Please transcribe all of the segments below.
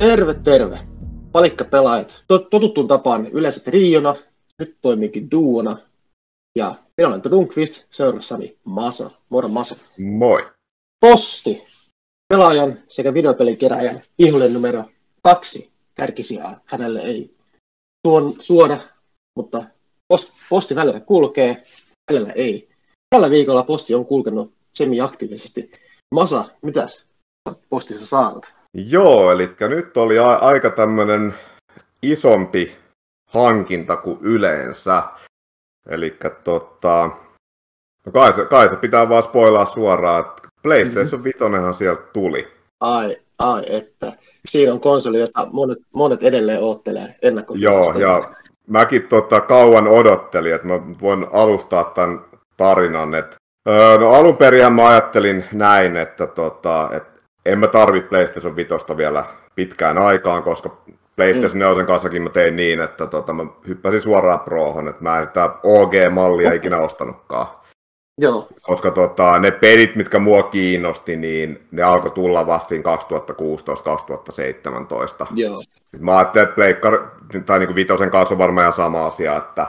Terve, terve. Palikkapelaajat. Tot, totuttuun tapaan yleensä triona, nyt toimiikin duona. Ja minä olen Dunkvist, seurassani Masa. Moro Masa. Moi. Posti. Pelaajan sekä videopelikeräjän vihollinen numero kaksi kärkisijaa. Hänelle ei suon, suoda, mutta post, posti välillä kulkee, välillä ei. Tällä viikolla posti on kulkenut semi-aktiivisesti. Masa, mitäs postissa saanut? Joo, eli nyt oli a- aika tämmöinen isompi hankinta kuin yleensä. Eli tota, no kai, se, kai se pitää vaan spoilaa suoraan, että PlayStation 5 sieltä tuli. Ai, ai, että. Siinä on konsoli, jota monet, monet edelleen oottelee ennakko. Joo, ja mäkin tota, kauan odottelin, että mä voin alustaa tämän tarinan. Että, öö, no alun perin mä ajattelin näin, että, tota, että en mä tarvi PlayStation 5 vielä pitkään aikaan, koska PlayStation 4 kanssakin mä tein niin, että tota, mä hyppäsin suoraan Prohon, että mä en sitä OG-mallia ikinä ostanutkaan. Joo. Koska tota, ne pelit, mitkä mua kiinnosti, niin ne alkoi tulla vasta siinä 2016-2017. Joo. Sitten mä ajattelin, että Pleikkar, tai niin Vitosen kanssa on varmaan ihan sama asia, että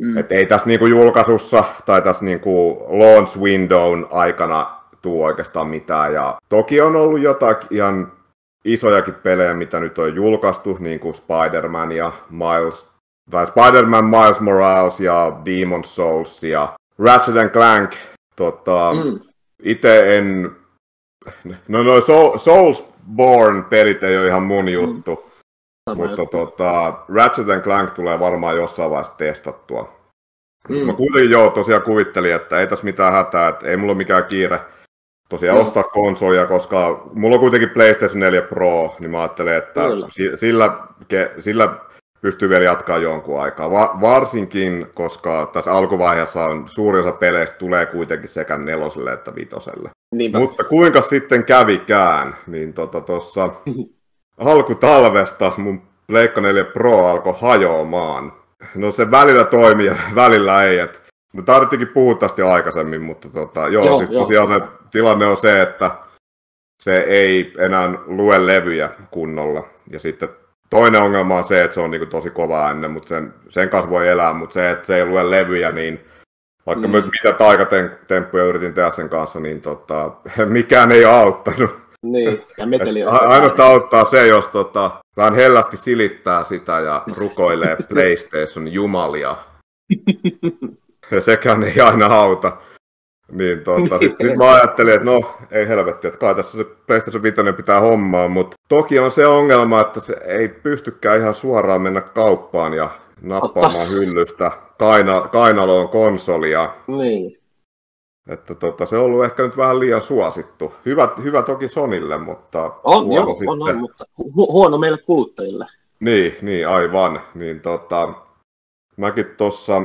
mm. et ei tässä niin kuin julkaisussa tai tässä niin kuin launch windown aikana tuu oikeastaan mitään. Ja toki on ollut jotain ihan isojakin pelejä, mitä nyt on julkaistu, niin kuin Spider-Man ja Miles, tai Spider-Man, Miles Morales ja Demon Souls ja Ratchet and Clank. Tota, mm. Itse en... No noin Soulsborne-pelit ei ole ihan mun juttu. Mm. Mutta tota, Ratchet and Clank tulee varmaan jossain vaiheessa testattua. Mm. Mä kuitenkin joo, tosiaan kuvittelin, että ei tässä mitään hätää, että ei mulla ole mikään kiire tosiaan mm. ostaa konsolia, koska mulla on kuitenkin PlayStation 4 Pro, niin mä ajattelen, että Kyllä. sillä, sillä pystyy vielä jatkaa jonkun aikaa. Va- varsinkin, koska tässä alkuvaiheessa on suuri osa peleistä tulee kuitenkin sekä neloselle että vitoselle. Niinpä. Mutta kuinka sitten kävikään, niin tuossa tota, alkutalvesta mun Pleikka 4 Pro alkoi hajoamaan. No se välillä toimii ja välillä ei. Et me tarvittikin puhua tästä jo aikaisemmin, mutta tota, joo, joo, siis tosiaan joo. se tilanne on se, että se ei enää lue levyjä kunnolla. Ja sitten toinen ongelma on se, että se on niin kuin tosi kova ennen, mutta sen, sen kanssa voi elää, mutta se, että se ei lue levyjä, niin vaikka mm. mitä taikatemppuja yritin tehdä sen kanssa, niin tota, mikään ei auttanut. Niin, ja meteli on Ainoastaan auttaa se, jos tota, vähän hellästi silittää sitä ja rukoilee PlayStation jumalia. ja sekään ei aina auta. Niin tota, sitten sit mä ajattelin, että no ei helvetti, että kai tässä se PlayStation 5 pitää hommaa, mutta toki on se ongelma, että se ei pystykään ihan suoraan mennä kauppaan ja nappaamaan Otta. hyllystä kaina, kainaloon konsolia. Niin. Että tota, se on ollut ehkä nyt vähän liian suosittu. Hyvä, hyvä toki Sonille, mutta on, huono joo, sitten. On, on, mutta hu- huono meille kuluttajille. Niin, niin aivan. Niin tota, mäkin tuossa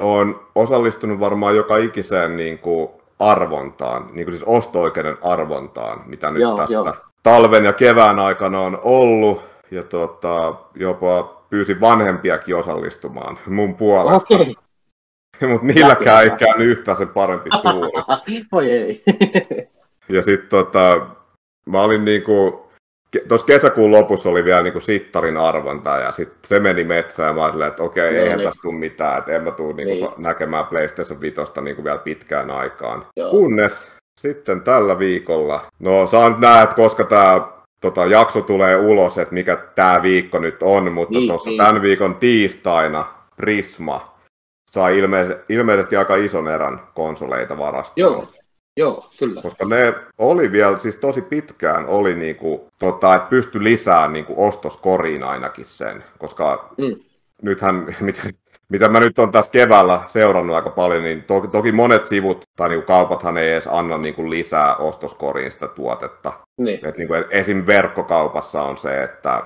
olen osallistunut varmaan joka ikiseen niin kuin arvontaan, niin kuin siis osto-oikeuden arvontaan, mitä nyt joo, tässä joo. talven ja kevään aikana on ollut. Ja tota, jopa pyysin vanhempiakin osallistumaan mun puolesta. Okay. Mutta niilläkään ei käynyt yhtään sen parempi tuuri. Voi ei. ja sitten tota, mä olin niinku, tuossa kesäkuun lopussa oli vielä niinku sittarin arvonta ja sitten se meni metsään ja mä olin, että okei, okay, no, eihän niin. tästä tule mitään, että en mä tule niinku niin. näkemään PlayStation 5 niinku vielä pitkään aikaan. Joo. Kunnes sitten tällä viikolla, no saa nyt nähdä, että koska tämä tota, jakso tulee ulos, että mikä tämä viikko nyt on, mutta niin, tuossa niin. tämän viikon tiistaina Prisma sai ilmeisesti, ilmeisesti aika ison erän konsoleita varastoon. Joo, joo, kyllä. Koska ne oli vielä, siis tosi pitkään oli niinku, tota, että pysty lisäämään niinku ostoskoriin ainakin sen, koska mm. nythän, mitä, mitä mä nyt on tässä keväällä seurannut aika paljon, niin to, toki monet sivut tai niinku kaupathan ei edes anna niinku lisää ostoskoriin sitä tuotetta. Niin. Et niinku, esim. verkkokaupassa on se, että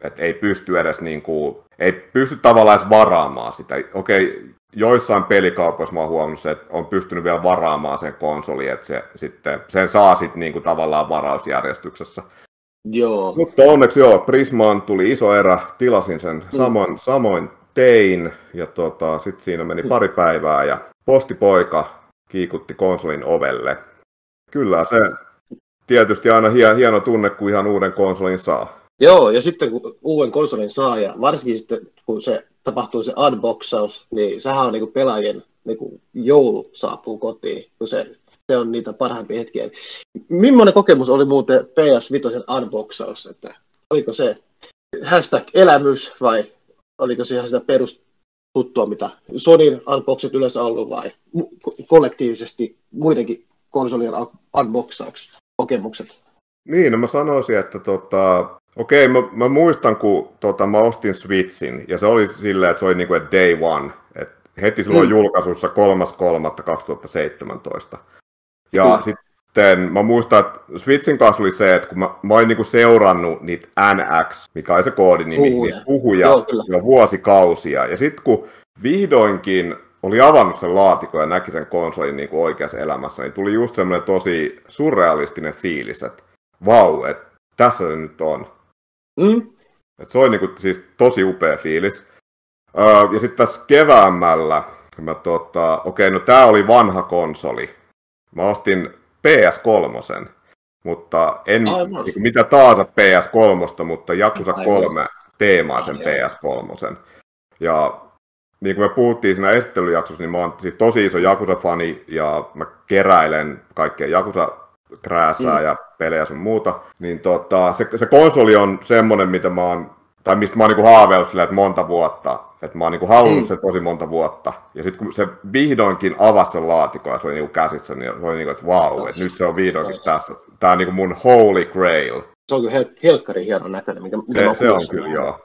et ei pysty edes niinku, ei pysty tavallaan edes varaamaan sitä. Okei, joissain pelikaupoissa mä oon huomannut se, että on pystynyt vielä varaamaan sen konsoli, että se, sitten, sen saa sitten niinku tavallaan varausjärjestyksessä. Joo. Mutta onneksi joo, Prismaan tuli iso erä, tilasin sen mm. samoin, samoin tein, ja tota, sitten siinä meni pari päivää, ja postipoika kiikutti konsolin ovelle. Kyllä se tietysti aina hieno tunne, kun ihan uuden konsolin saa. Joo, ja sitten kun uuden konsolin saa, ja varsinkin sitten kun se tapahtuu se unboxaus, niin sehän on niin pelaajien niin kuin joulu saapuu kotiin, kun se, se on niitä parhaimpia hetkiä. Millainen kokemus oli muuten PS5 unboxaus, että oliko se hashtag elämys vai oliko se ihan sitä perustuttua, mitä Sonin unboxit yleensä ollut vai kollektiivisesti muidenkin konsolien unboxaukset, kokemukset? Niin, no mä sanoisin, että tota, okei, mä, mä, muistan, kun tota, mä ostin Switchin, ja se oli silleen, että se oli niinku, että day one, että heti silloin mm. julkaisussa 3.3.2017. Ja mm. sitten mä muistan, että Switchin kanssa oli se, että kun mä, mä olin niinku seurannut niitä NX, mikä on se koodinimi, puhuja. niitä puhuja Joo, jo vuosikausia, ja sitten kun vihdoinkin oli avannut sen laatikon ja näki sen konsolin niin kuin oikeassa elämässä, niin tuli just semmoinen tosi surrealistinen fiilis, että vau, että tässä se nyt on. Mm. Et se oli niin kuin, siis tosi upea fiilis. Öö, ja sitten tässä keväämällä, mä tota, okei, no tää oli vanha konsoli. Mä ostin PS3, mutta en niin kuin, mitä taas PS3, mutta Jakusa 3 teemaisen PS3. Ja niin kuin me puhuttiin siinä esittelyjaksossa, niin mä oon siis tosi iso Jakusa-fani ja mä keräilen kaikkea Jakusa krääsää mm. ja pelejä sun muuta. Niin tota, se, se, konsoli on semmonen, mitä mä oon, tai mistä mä oon niinku haaveillut sillä, että monta vuotta. Että mä oon niinku halunnut mm. sen tosi monta vuotta. Ja sitten kun se vihdoinkin avasi sen laatikon ja se oli niinku käsissä, niin se oli niinku, että vau, wow, että nyt se on vihdoinkin tässä. Tää on niinku mun holy grail. Se on kyllä hel- helkkari hieno näköinen, mikä, mikä se, se on kyllä, joo.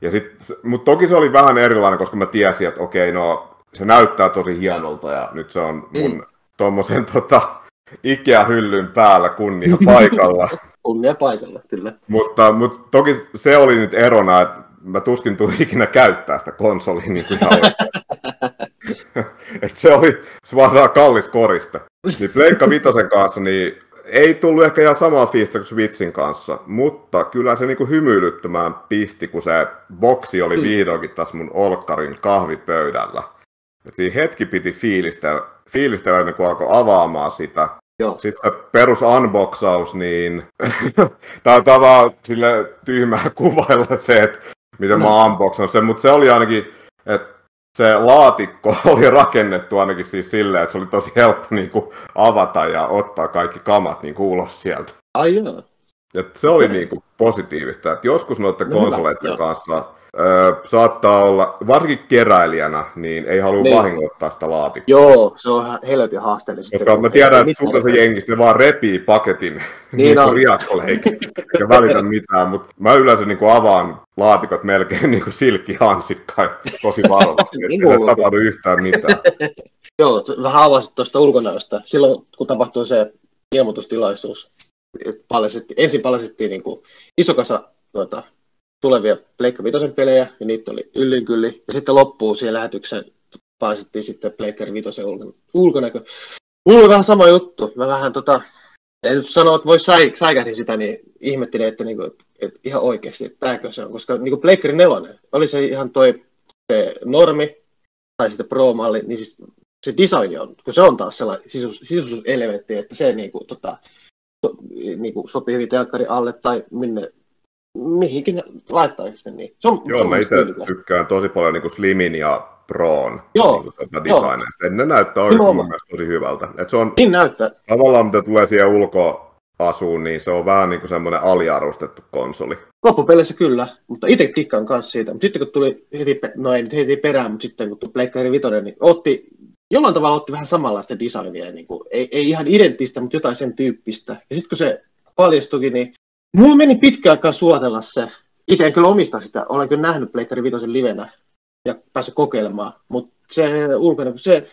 Ja sit, mutta toki se oli vähän erilainen, koska mä tiesin, että okei, no se näyttää tosi hienolta ja nyt se on mun mm. tommosen tota, Ikea-hyllyn päällä kunnia paikalla. kunnia paikalla, kyllä. mutta, mutta toki se oli nyt erona, että mä tuskin tuli ikinä käyttää sitä konsolia niin kuin Et se oli se vaan kallis koriste. Niin Pleikka Vitosen kanssa niin ei tullut ehkä ihan samaa fiistä kuin Switchin kanssa, mutta kyllä se niinku hymyilyttämään pisti, kun se boksi oli mm. vihdoinkin tässä mun olkkarin kahvipöydällä. Et siinä hetki piti fiilistellä, fiilistellä ennen kuin alkoi avaamaan sitä. Joo. Sitten perus unboxaus, niin tämä on tavallaan sille tyhmää kuvailla se, että miten no. mä oon unboxannut sen, mutta se oli ainakin, että se laatikko oli rakennettu ainakin siis silleen, että se oli tosi helppo niin kuin, avata ja ottaa kaikki kamat niin kuin, ulos sieltä. Ai joo. Et se oli niin kuin, positiivista, että joskus noiden no, konsoleiden kanssa Öö, saattaa olla, varsinkin keräilijänä, niin ei halua niin. vahingoittaa sitä laatikkoa. Joo, se on helvetin haasteellista. Koska mä tiedän, että sulla se jengistä ne vaan repii paketin niin, niin riakkoleiksi, ja välitä mitään, mutta mä yleensä niin kuin avaan laatikot melkein niin kuin silkkihansikkain tosi varovasti, niin ei tapahdu yhtään mitään. Joo, vähän avasit tuosta ulkonäöstä. Silloin, kun tapahtui se ilmoitustilaisuus, ensin paljastettiin niin kuin iso kasa tuota, tulevia Pleikka Vitosen pelejä, ja niitä oli yllin Ja sitten loppuu siihen lähetyksen, pääsittiin sitten Pleikka Vitosen ulkonäkö. Mulla oli vähän sama juttu. Mä vähän tota, en nyt sano, että voi säi, säikähdin sitä, niin ihmettelin, että, niinku, että ihan oikeasti, että tämäkö se on. Koska niinku Pleikkari 4 oli se ihan toi se normi, tai sitten Pro-malli, niin siis se design on, kun se on taas sellainen sisus, sisuselementti, että se niinku, tota, so, niinku sopii hyvin telkkari alle tai minne mihinkin laittaisi sen niin. Se on, Joo, se mä itse tykkään tosi paljon niin kuin Slimin ja Proon Joo. Niin tuota designeista. Ne näyttää oikein mun mielestä tosi hyvältä. Et se on niin näyttää. Tavallaan mitä tulee siihen ulkoasuun, niin se on vähän niin kuin semmoinen aliarvostettu konsoli. Loppupeleissä kyllä, mutta itse tikkaan kanssa siitä. Mutta sitten kun tuli heti, no ei nyt heti perään, mutta sitten kun tuli Pleikkari Vitoinen, niin otti, jollain tavalla otti vähän samanlaista designia, niin kuin, ei, ei ihan identtistä, mutta jotain sen tyyppistä. Ja sitten kun se paljastukin, niin Mulla meni pitkä aikaa sulatella se. Itse en kyllä omista sitä. Olen kyllä nähnyt Pleikkari Vitosen livenä ja päässyt kokeilemaan. Mutta se ulkona, se,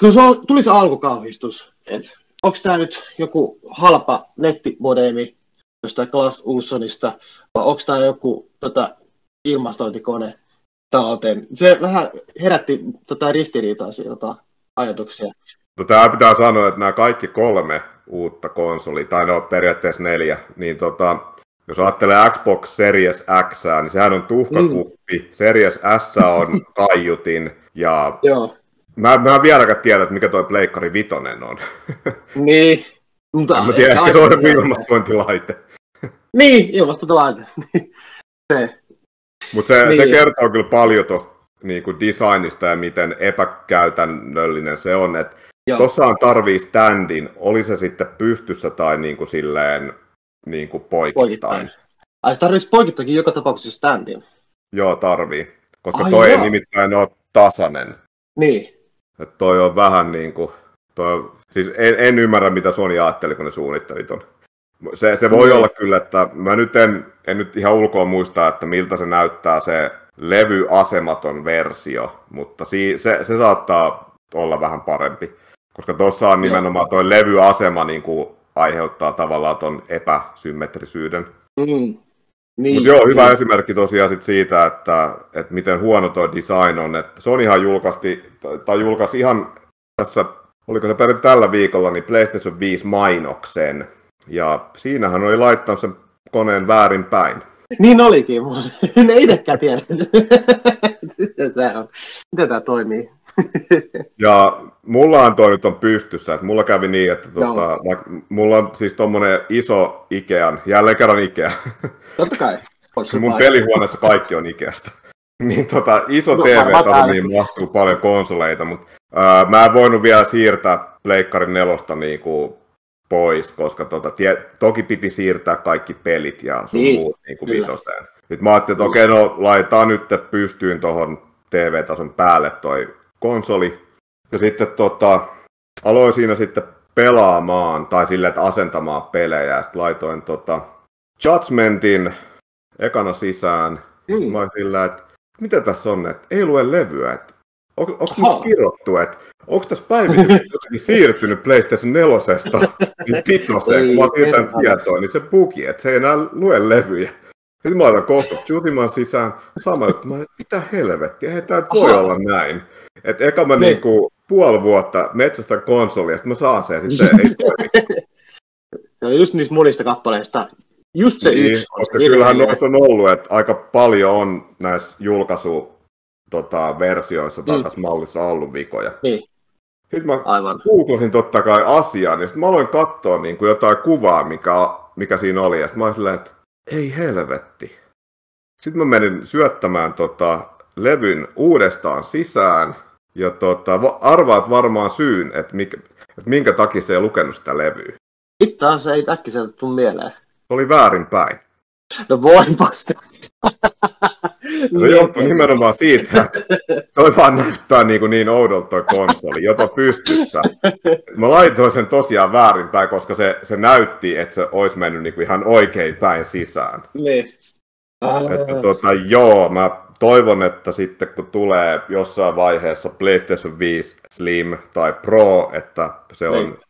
kun se tuli se alkukauhistus, että onko tämä nyt joku halpa nettimodeemi jostain Klaas Ulssonista, vai onko tämä joku tota, ilmastointikone talteen. Se vähän herätti tota, ristiriitaisia tota, ajatuksia. No, tämä pitää sanoa, että nämä kaikki kolme uutta konsoli, tai no periaatteessa neljä, niin tota, jos ajattelee Xbox Series X, niin sehän on tuhkakuppi, mm. Series S on kaiutin, ja Joo. Mä, mä en vieläkään tiedä, että mikä toi Pleikkari Vitonen on. Niin. Mutta en mä tiedä, ehkä se on joku ilmastointilaite. Niin, ilmastotalaite. se. Mutta se, Niin. se kertoo kyllä paljon tuosta niinku designista ja miten epäkäytännöllinen se on. Et Joo. tossahan tarvii standin, oli se sitten pystyssä tai niinku silleen niinku poikittain. Poikittain. Ai se tarvitsisi poikittakin joka tapauksessa standin. Joo, tarvii. Koska Ai toi ei joo. nimittäin ole tasainen. Niin. Et toi on vähän niinku, toi, siis en, en, ymmärrä mitä Sony ajatteli, kun ne suunnitteli ton. Se, se voi Niin. olla kyllä, että mä nyt en, en nyt ihan ulkoa muista, että miltä se näyttää se levyasematon versio, mutta si, se, se saattaa olla vähän parempi. Koska tuossa on nimenomaan toi levyasema niin kuin aiheuttaa tavallaan ton epäsymmetrisyyden. Mm. Niin. Mutta joo, hyvä niin. esimerkki tosiaan sit siitä, että, että miten huono tuo design on. Että Sonyhan julkaisti, tai julkaisi ihan tässä, oliko se perin tällä viikolla, niin PlayStation 5 mainoksen. Ja siinähän oli laittanut sen koneen väärin päin. Niin olikin, mutta ne itsekään tiedä. miten tämä on. Miten tämä toimii. Ja mullahan toi nyt on pystyssä, että mulla kävi niin, että tota, mulla on siis tommonen iso Ikean, jälleen kerran Ikea, Totta kai. Mun vaan- pelihuoneessa kaikki on Ikeasta. niin tota, iso No, TV varmaan taso, täällä. niin mahtuu paljon konsoleita, mutta ää, mä en voinut vielä siirtää Pleikkarin nelosta niinku pois, koska tota, tie, toki piti siirtää kaikki pelit ja sun Niin, muut niinku kyllä. vitoseen. Sitten mä ajattelin, että okei, no laitetaan nyt pystyyn tuohon TV-tason päälle toi konsoli. Ja sitten tota, aloin siinä sitten pelaamaan, tai silleen, että asentamaan pelejä. Ja sitten laitoin tota, Judgmentin ekana sisään. Mm. Mä olin sillä, että mitä tässä on, että ei lue levyä. Että on, onko nyt kirjoittu, että onko tässä päivitys jotenkin siirtynyt PlayStation 4 niin vitoseen, kun mä ei, tietoa, niin se bugi, että se ei enää lue levyjä. Sitten mä laitan of Tsushima sisään, sama juttu, mä että mitä helvettiä, ei tämä voi Ahaa. olla näin. Että eka mä Niin. niinku puoli vuotta metsästä konsolia, sitten mä saan sen, sitten se ei toimi. On just niistä monista kappaleista. Just se Niin, yksi. koska se kyllähän noissa on ollut, että aika paljon on näissä julkaisu tota, versioissa tai Mm. tässä mallissa ollut vikoja. Niin, Sitten mä aivan. googlasin totta kai asiaa, niin sitten mä aloin katsoa niin kuin jotain kuvaa, mikä, mikä siinä oli, ja sitten mä olin silleen, että ei helvetti. Sitten mä menin syöttämään tota, levyn uudestaan sisään, ja tota, va- arvaat varmaan syyn, että, mikä, että minkä takia se ei lukenut sitä levyä. Sitten se ei äkkiseltä tule mieleen. Se oli väärinpäin. No voi paska. Se johtuu nimenomaan siitä, että toi vaan näyttää niin, kuin niin oudolta toi konsoli, jopa pystyssä. Mä laitoin sen tosiaan väärinpäin, koska se, se näytti, että se olisi mennyt niin kuin ihan oikein päin sisään. Niin. Että, tota, joo, mä toivon, että sitten kun tulee jossain vaiheessa PlayStation 5 Slim tai Pro, että se on Niin.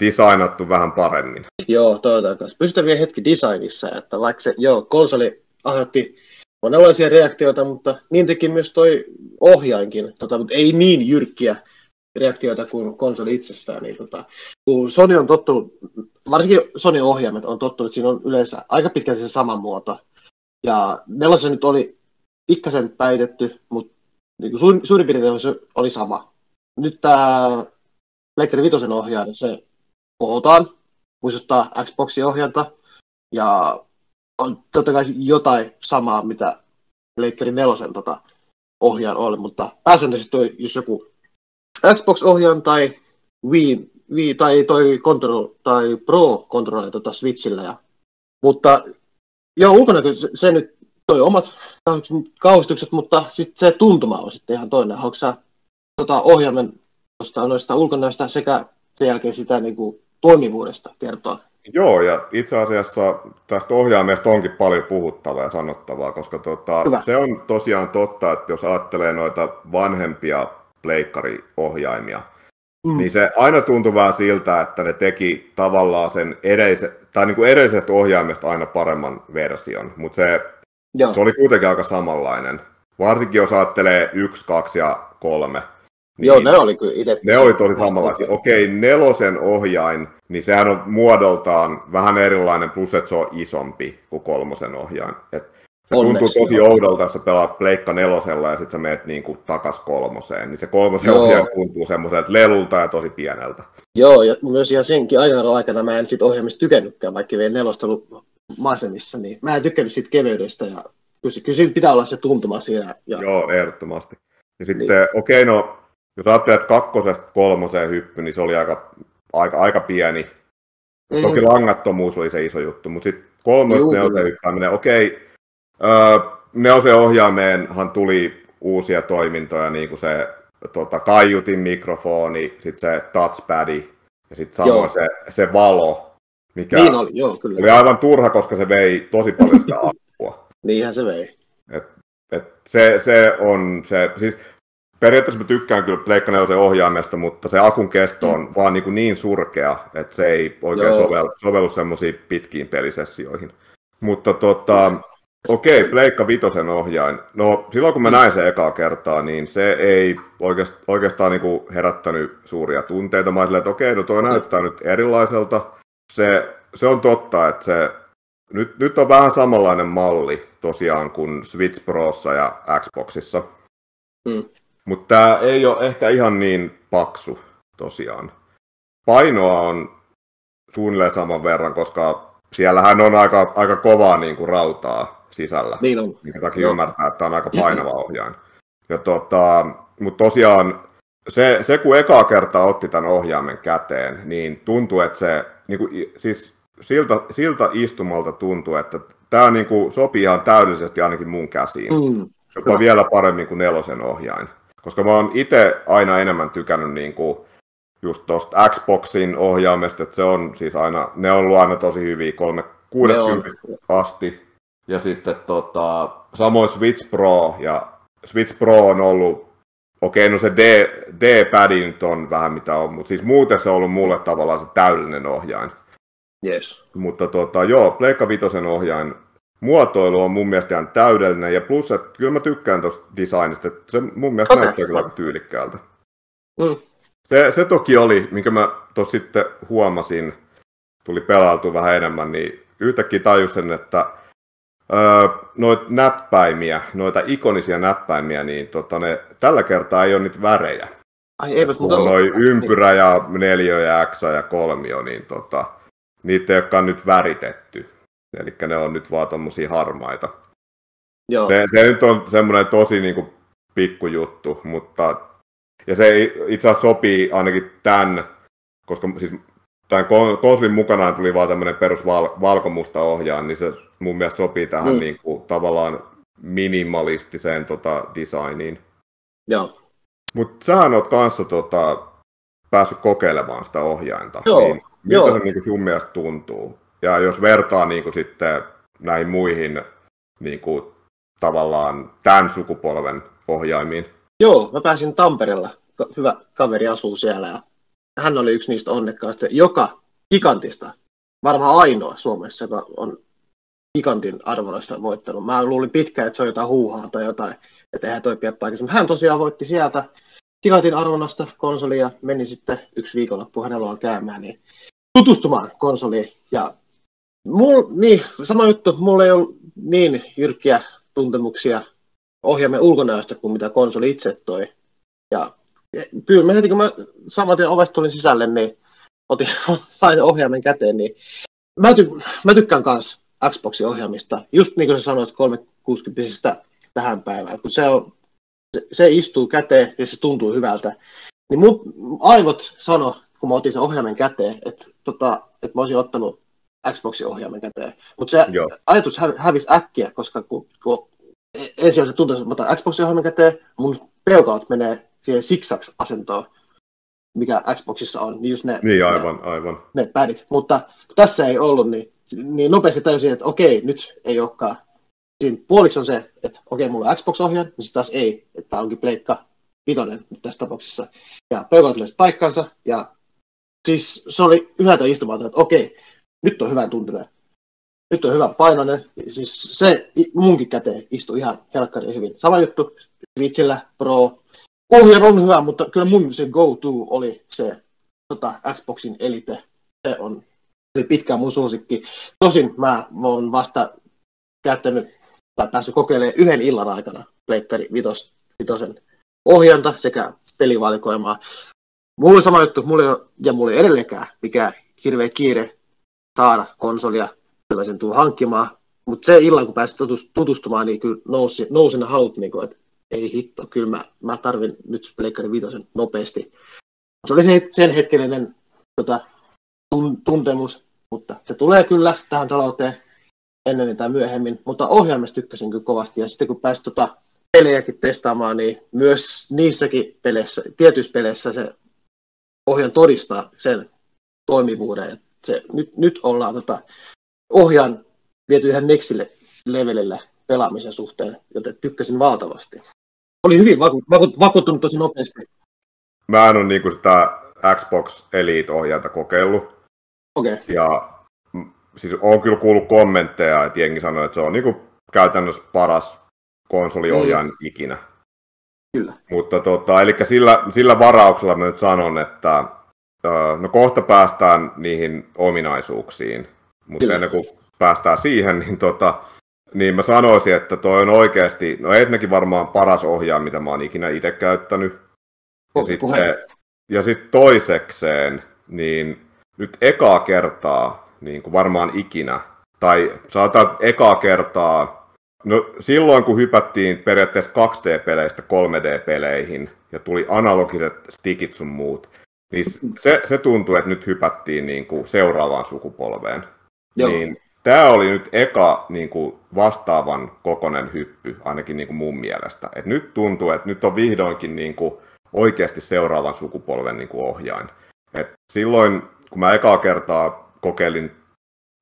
Designattu vähän paremmin. Joo, toivotaan kanssa. Pysytään vielä hetki designissa, että vaikka se, joo, konsoli aiheutti monenlaisia reaktioita, mutta niin teki myös toi ohjainkin, tota, mutta ei niin jyrkkiä reaktioita kuin konsoli itsessään. Niin, tota, kun Sony on tottunut, varsinkin Sony ohjaimet on tottunut, siinä on yleensä aika pitkälti se sama muoto. Ja nelosen nyt oli pikkasen päitetty, mutta niin kuin suur, suurin piirtein se oli sama. Nyt tämä Pleikkari Vitosen ohjaaja, se kohotaan, muistuttaa Xboxin ohjanta, ja on totta kai jotain samaa, mitä Pleikkari nelosen tota, ohjaan oli, mutta pääsääntöisesti toi, jos joku Xbox-ohjaan tai Wii, Wii tai toi Control tai Pro Controller tota Switchillä. Ja, mutta joo, ulkonäkö se, se, nyt toi omat kauhistukset, mutta sitten se tuntuma on sitten ihan toinen. Haluatko sä tota, ohjaimen tosta, noista ulkonäöstä sekä sen jälkeen sitä niin kuin, toimivuudesta kertoa? Joo, ja itse asiassa tästä ohjaimesta onkin paljon puhuttavaa ja sanottavaa, koska tota, Hyvä. se on tosiaan totta, että jos ajattelee noita vanhempia pleikkariohjaimia, Mm. niin se aina tuntuu vähän siltä, että ne teki tavallaan sen edellise, tai niin kuin edellisestä ohjaimesta aina paremman version, mutta se, Joo, se oli kuitenkin aika samanlainen. Varsinkin jos ajattelee 1, 2 ja 3. Niin joo, ne oli kyllä identtisiä. ne oli tosi samanlaisia. Okei, nelosen ohjain, niin sehän on muodoltaan vähän erilainen, plus että se on isompi kuin kolmosen ohjain. Et se Onneksi, tuntuu tosi oudolta, jos sä pelaat Pleikka nelosella ja sitten sä meet niinku takas kolmoseen. Niin se kolmosen Joo. ohjain tuntuu semmoiselta lelulta ja tosi pieneltä. Joo, ja myös ihan senkin ajan aikana mä en sit ohjelmista tykännytkään, vaikka vielä nelosta ollut maisemissa, niin mä en tykkännyt siitä keveydestä ja kyllä, kyllä siinä pitää olla se tuntuma siinä. Ja... Joo, ehdottomasti. Ja sitten, niin. okei, okay, no jos ajattelee, että kakkosesta kolmoseen hyppy, niin se oli aika, aika, aika pieni. Mm. Toki langattomuus oli se iso juttu, mutta sitten kolmosesta neoseen hyppääminen, okei, öö, neosen ohjaameenhan tuli uusia toimintoja, niin kuin se tota, kaiutin mikrofoni, sitten se touchpadi ja sitten samoin se, se valo, mikä niin oli, joo, kyllä. oli aivan turha, koska se vei tosi paljon sitä apua. Niinhän se vei. Et, et se, se on se, siis periaatteessa mä tykkään kyllä Pleikka ohjaamesta, mutta se akun kesto on mm. vaan niin, kuin niin surkea, että se ei oikein sovellu, sovellu semmoisiin pitkiin pelisessioihin. Mutta tota, okei, Pleikka Vitosen ohjain. No silloin kun mä näin sen ekaa kertaa, niin se ei oikeastaan, oikeastaan niin kuin herättänyt suuria tunteita. Mä silleen, että okei, no toi näyttää nyt erilaiselta. Se, se on totta, että se nyt, nyt on vähän samanlainen malli tosiaan kuin Switch Prossa ja Xboxissa. Mm. Mutta tämä ei ole ehkä ihan niin paksu tosiaan. Painoa on suunnilleen saman verran, koska siellähän on aika, aika kovaa niin kuin rautaa sisällä. Niin on. Minkä takia ymmärtää, että tämä on aika painava ohjain. Ja tota, mutta tosiaan se, se, kun ekaa kertaa otti tämän ohjaimen käteen, niin tuntuu, että se, niin kuin, siis siltä, siltä istumalta tuntuu, että tämä niin kuin, sopii ihan täydellisesti ainakin mun käsiin. Mm. Jopa vielä paremmin kuin nelosen ohjain. Koska mä oon itse aina enemmän tykännyt niin kuin just tuosta Xboxin ohjaamesta, että se on siis aina, ne on ollut aina tosi hyviä 360 asti. Ja sitten tota, samoin Switch Pro, ja Switch Pro on ollut, okei okay, no se D, D-padi nyt on vähän mitä on, mutta siis muuten se on ollut mulle tavallaan se täydellinen ohjain. Yes. Mutta tota, joo, Pleikka Vitosen ohjain muotoilu on mun mielestä ihan täydellinen, ja plus, että kyllä mä tykkään tuosta designista, että se mun mielestä okay. näyttää kyllä aika tyylikkäältä. Mm. Se, se toki oli, minkä mä tuossa sitten huomasin, tuli pelailtu vähän enemmän, niin yhtäkkiä tajusin, että öö, noita näppäimiä, noita ikonisia näppäimiä, niin tota, ne, tällä kertaa ei ole niitä värejä. Ai eivät mutta Noin ympyrä ja neljä ja X ja kolmio, niin tota, niitä ei olekaan nyt väritetty. Eli ne on nyt vaan tommosia harmaita. Joo. Se, se nyt on semmoinen tosi niin kuin, pikkujuttu, mutta ja se itse asiassa sopii ainakin tämän, koska siis tämän konsolin mukanaan tuli vaan tämmöinen perus val, valkomusta ohjaan, niin se mun mielestä sopii tähän mm. niin kuin, tavallaan minimalistiseen tota, designiin. Joo. Mutta sähän oot kanssa tota, päässyt kokeilemaan sitä ohjainta. Joo. Niin, miltä Joo. se niin kuin sun mielestä tuntuu? Ja jos vertaa niin kuin sitten näihin muihin niin kuin, tavallaan tämän sukupolven ohjaimiin. Joo, mä pääsin Tampereella. Hyvä kaveri asuu siellä ja hän oli yksi niistä onnekkaista, joka gigantista, varmaan ainoa Suomessa, joka on gigantin arvoloista voittanut. Mä luulin pitkään, että se on jotain huuhaa tai jotain, että eihän toi pidä paikassa. Hän tosiaan voitti sieltä gigantin arvonnasta konsolia meni sitten yksi viikonloppu hänellä käymään niin tutustumaan konsoliin. Ja Mul, niin, sama juttu. Mulla ei ole niin jyrkkiä tuntemuksia ohjaamme ulkonäöstä kuin mitä konsoli itse toi. Ja, ja kyllä mä heti kun mä samaten ovesta tulin sisälle, niin otin, sain ohjaimen käteen, niin mä, ty, mä tykkään myös Xboxin ohjaamista. Just niin kuin sä sanoit 360 tähän päivään, kun se, on, se, se istuu käteen ja se tuntuu hyvältä. Niin mun aivot sano, kun mä otin sen ohjaimen käteen, että, tota, että mä olisin ottanut Xboxin ohjaimen käteen. Mutta se Joo. ajatus hä- hävisi äkkiä, koska kun, kun ensin se tuntuu, että mä otan Xboxin ohjaimen käteen, mun peukaut menee siihen zigzag-asentoon, mikä Xboxissa on. Niin, just ne, niin aivan, ne, aivan. Ne pädit. Mutta tässä ei ollut, niin, niin nopeasti tajusin, että okei, nyt ei olekaan. Siinä puoliksi on se, että okei, mulla on Xbox-ohjaaja, niin sitten taas ei, että onkin pleikka vitonen tässä tapauksessa. Ja peukaut löysi paikkansa, ja siis se oli yhdeltä istumalta, että okei, nyt on hyvän tuntunen. Nyt on hyvä painoinen. Siis se munkin käteen istuu ihan helkkari hyvin. Sama juttu Switchillä Pro. Ohjaaja on hyvä, mutta kyllä mun se go-to oli se tota, Xboxin Elite. Se on oli pitkään mun suosikki. Tosin mä oon vasta käyttänyt tai päässyt kokeilemaan yhden illan aikana Pleikkari vitos, vitosen ohjanta sekä pelivalikoimaa. Mulla oli sama juttu, mulla ei ja mulla ei edelleenkään mikä hirveä kiire saada konsolia kyllä sen tuu hankkimaan. Mutta se illan, kun pääsit tutustumaan, niin kyllä nousi, nousi ne halut, niin että ei hitto, kyllä mä, mä tarvin nyt Pleikkari Viitosen nopeasti. Se oli se, sen hetkellinen tota, tun, tuntemus, mutta se tulee kyllä tähän talouteen ennen tai myöhemmin, mutta ohjelmasta tykkäsin kyllä kovasti, ja sitten kun pääsi tota, pelejäkin testaamaan, niin myös niissäkin peleissä, tietyissä peleissä se ohjan todistaa sen toimivuuden. Se, nyt, nyt ollaan tota, ohjan viety ihan nextille levelille pelaamisen suhteen, joten tykkäsin valtavasti. Oli hyvin vaku- vaku- vakuuttunut tosi nopeasti. Mä en ole niinku sitä Xbox Elite-ohjainta kokeillut. Okei. Okay. Ja siis on kyllä kuullut kommentteja, että jengi sanoo, että se on niinku käytännössä paras konsoliohjaajan mm. ikinä. Kyllä. Mutta tota, eli sillä, sillä varauksella mä nyt sanon, että no kohta päästään niihin ominaisuuksiin, mutta Kyllä. ennen kuin päästään siihen, niin, tota, niin mä sanoisin, että toi on oikeasti, no ensinnäkin varmaan paras ohjaa, mitä mä oon ikinä itse käyttänyt. Ja sitten, ja sitten toisekseen, niin nyt ekaa kertaa, niin kuin varmaan ikinä, tai saataan ekaa kertaa, no silloin kun hypättiin periaatteessa 2D-peleistä 3D-peleihin, ja tuli analogiset stickit sun muut, niin se, se tuntuu, että nyt hypättiin niin kuin seuraavaan sukupolveen. Joo. Niin tämä oli nyt eka niin kuin vastaavan kokonen hyppy, ainakin niin kuin mun mielestä. Et nyt tuntuu, että nyt on vihdoinkin niin kuin oikeasti seuraavan sukupolven niin kuin ohjain. Et silloin, kun mä ekaa kertaa kokeilin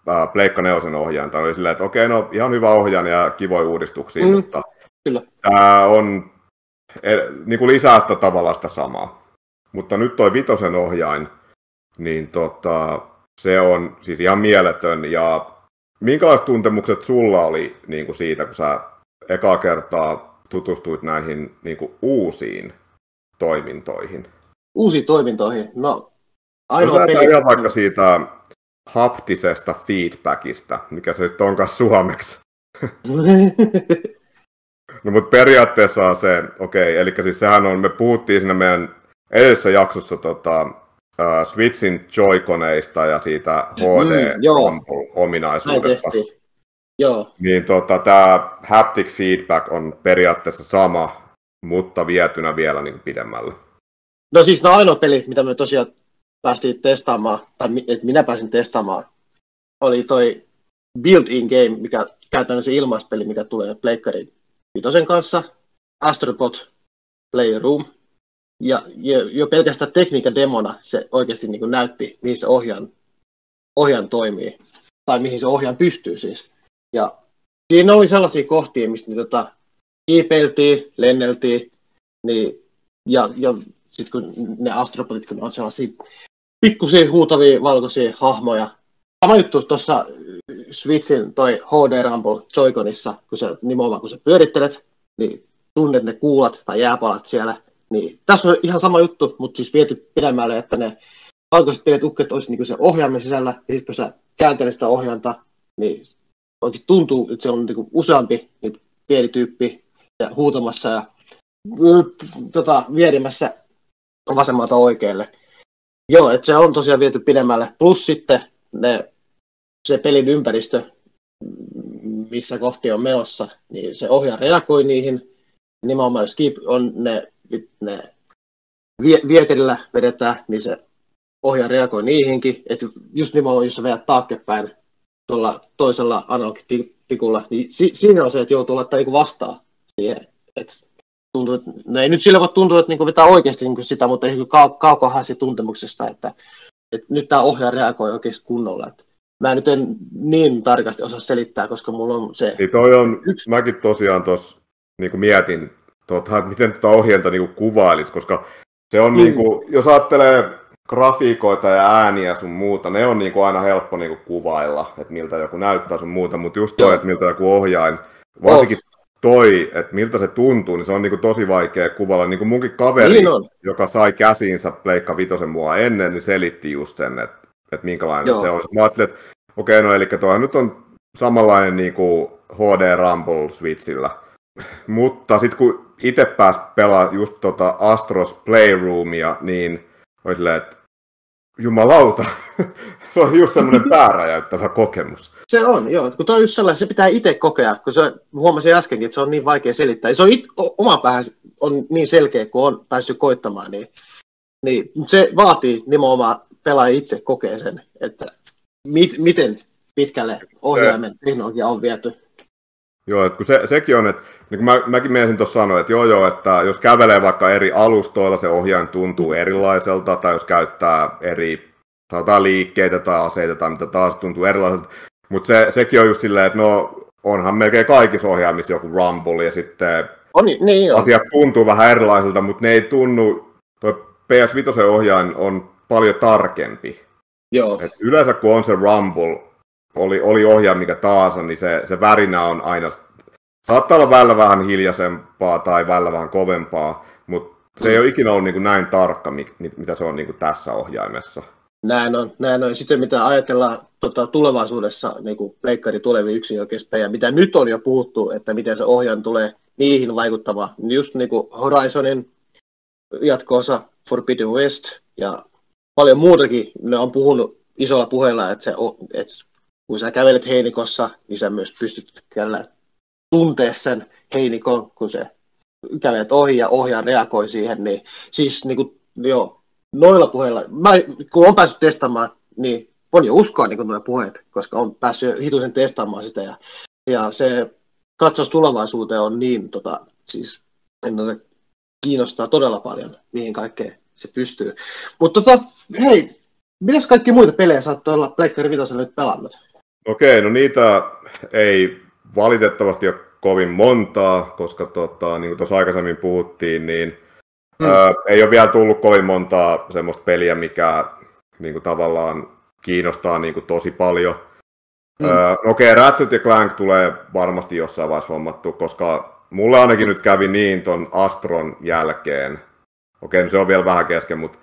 äh, Pleikka Neosen ohjainta, oli silleen, että okei, no ihan hyvä ohjaan ja kivoja uudistuksia, mm, mutta kyllä. tämä on e, niin kuin lisää sitä tavallaan sitä samaa. Mutta nyt toi vitosen ohjain, niin tota, se on siis ihan mieletön. Ja minkälaiset tuntemukset sulla oli niin kuin siitä, kun sä ekaa kertaa tutustuit näihin niin kuin uusiin toimintoihin? Uusiin toimintoihin? No, ainoa no, peli... ihan vaikka siitä haptisesta feedbackista, mikä se sitten onkaan suomeksi. no mutta periaatteessa on se, okei, okay, eli siis sehän on, me puhuttiin siinä meidän edellisessä jaksossa tota, uh, Switchin Joy-koneista ja siitä HD-ominaisuudesta. Mm, joo. Niin tota, tämä haptic feedback on periaatteessa sama, mutta vietynä vielä niin pidemmälle. No siis no ainoa peli, mitä me tosiaan päästiin testaamaan, tai että minä pääsin testaamaan, oli toi Build-in Game, mikä käytännössä ilmaispeli, mikä tulee Pleikkari Vitosen kanssa, Astrobot Playroom, ja jo, pelkästään tekniikan demona se oikeasti niin kuin näytti, mihin se ohjaan, ohjaan toimii, tai mihin se ohjaan pystyy siis. Ja siinä oli sellaisia kohtia, mistä niin, tota, kiipeiltiin, lenneltiin, niin, ja, ja sitten kun ne astropotit, kun on sellaisia pikkusia huutavia valkoisia hahmoja. Sama juttu tuossa Switchin toi HD Rumble Joy-Conissa, kun sä nimenomaan kun sä pyörittelet, niin tunnet ne kuulat tai jääpalat siellä, niin, tässä on ihan sama juttu, mutta siis viety pidemmälle, että ne valkoiset pienet ukket olisi niin se ohjaimen sisällä, ja sitten kun sä kääntelet sitä ohjainta, niin oikein tuntuu, että se on niin useampi niin pieni tyyppi ja huutamassa ja tota, vierimässä vasemmalta oikealle. Joo, että se on tosiaan viety pidemmälle. Plus sitten ne, se pelin ympäristö, missä kohti on menossa, niin se ohjaa reagoi niihin. Nimenomaan jos on ne ne vieterillä vedetään, niin se ohjaa reagoi niihinkin. Että just nimenomaan, jos sä vedät taaksepäin tuolla toisella analogitikulla, niin si- siinä on se, että joutuu laittaa niinku vastaan siihen. Et tuntuu, että, no ei nyt sillä voi tuntua, että niinku vetää oikeasti niinku sitä, mutta ei kau- kaukohan se tuntemuksesta, että, että nyt tämä ohjaa reagoi oikeasti kunnolla. Että mä nyt en niin tarkasti osaa selittää, koska mulla on se... Niin toi on, yksi... mäkin tosiaan tuossa niin mietin tota, miten tuota ohjelta niin kuvailisi, koska se on, mm. niin kuin, jos ajattelee grafiikoita ja ääniä sun muuta, ne on niin kuin aina helppo niin kuin kuvailla, että miltä joku näyttää sun muuta, mutta just toi, että miltä joku ohjain, varsinkin oh. toi, että miltä se tuntuu, niin se on niin kuin tosi vaikea kuvailla. Niin kuin munkin kaveri, niin joka sai käsiinsä Pleikka Vitosen mua ennen, niin selitti just sen, että, että minkälainen Joo. se on. Mä ajattelin, että okei, okay, no eli tuohan nyt on samanlainen niin kuin HD Rumble Switchillä, mutta sitten kun itse pääsi pelaamaan just tota Astros Playroomia, niin oli silleen, että jumalauta, se on just semmoinen pääräjäyttävä kokemus. Se on, joo. Kun toi on just sellainen, se pitää itse kokea, kun se huomasin äskenkin, että se on niin vaikea selittää. Se on it, oma päähän on niin selkeä, kun on päässyt koittamaan, niin, niin se vaatii nimenomaan pelaaja itse kokee sen, että mit, miten pitkälle ohjaimen teknologia on viety. Joo, että kun se, sekin on, että niin kuin mä, mäkin mietin tuossa sanoa, että joo joo, että jos kävelee vaikka eri alustoilla, se ohjain tuntuu erilaiselta, tai jos käyttää eri sanotaan liikkeitä tai aseita tai mitä taas tuntuu erilaiselta, mutta se, sekin on just silleen, että no onhan melkein kaikissa ohjaamissa joku rumble ja sitten on, niin asiat tuntuu vähän erilaiselta, mutta ne ei tunnu, tuo PS5 ohjain on paljon tarkempi. Joo. Et yleensä kun on se rumble, oli, oli ohjaa mikä on, niin se, se värinä on aina, saattaa olla välillä vähän hiljaisempaa tai välillä vähän kovempaa, mutta se ei ole ikinä ollut niin kuin näin tarkka, mitä se on niin kuin tässä ohjaimessa. Näin on, näin on. Sitten mitä ajatellaan tota, tulevaisuudessa niin kuin pleikkari tuleviin yksinkerkeispejä, mitä nyt on jo puhuttu, että miten se ohjaan tulee niihin vaikuttava, just niin kuin Horizonin jatkoosa Forbidden West ja paljon muutakin, ne on puhunut isolla puheella, että, se, että kun sä kävelet heinikossa, niin sä myös pystyt käydä tuntee sen heinikon, kun se kävelet ohi ja ohjaa reagoi siihen, niin siis niin kuin, joo, noilla puheilla, mä, kun on päässyt testaamaan, niin voin jo uskoa niin nuo puheet, koska on päässyt hituisen testaamaan sitä ja, ja se katsaus tulevaisuuteen on niin, tota, siis ole, kiinnostaa todella paljon, mihin kaikkeen se pystyy. Mutta tota, hei, mitäs kaikki muita pelejä sä oot tuolla Pleikkari nyt pelannut? Okei, no niitä ei valitettavasti ole kovin montaa, koska tota, niin kuin tuossa aikaisemmin puhuttiin, niin mm. ää, ei ole vielä tullut kovin montaa semmoista peliä, mikä niin kuin tavallaan kiinnostaa niin kuin tosi paljon. Mm. Öö, Okei, okay, Ratchet ja Clank tulee varmasti jossain vaiheessa hommattu, koska mulle ainakin nyt kävi niin ton Astron jälkeen. Okei, okay, no se on vielä vähän kesken, mutta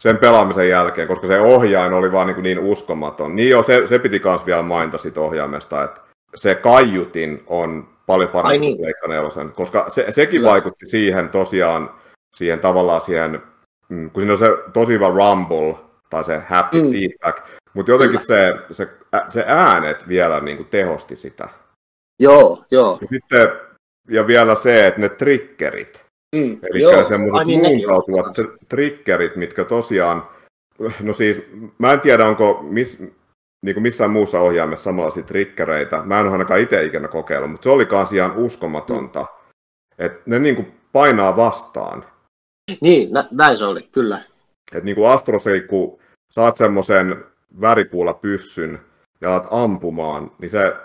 sen pelaamisen jälkeen, koska se ohjain oli vaan niin, niin uskomaton. Niin joo, se, se piti myös vielä mainita siitä ohjaimesta, että se kaiutin on paljon parempi niin. kuin nelosen, koska se, sekin Kyllä. vaikutti siihen tosiaan, siihen tavallaan siihen, mm, kun siinä on se tosi hyvä rumble, tai se happy mm. feedback, mutta jotenkin se, se, se äänet vielä niin kuin tehosti sitä. Joo, joo. Ja, sitten, ja vielä se, että ne triggerit, mm, eli semmoiset niin muuntautuvat triggerit, mitkä tosiaan, no siis, mä en tiedä onko miss, niin kuin missään muussa ohjaimessa samanlaisia triggereitä. Mä en ole ainakaan itse ikinä kokeillut, mutta se oli kans ihan uskomatonta. Mm. Että ne niin kuin painaa vastaan. Niin, nä- näin se oli, kyllä. Että niin kuin Astrosei, kun saat semmoisen värikuulla pyssyn ja alat ampumaan, niin se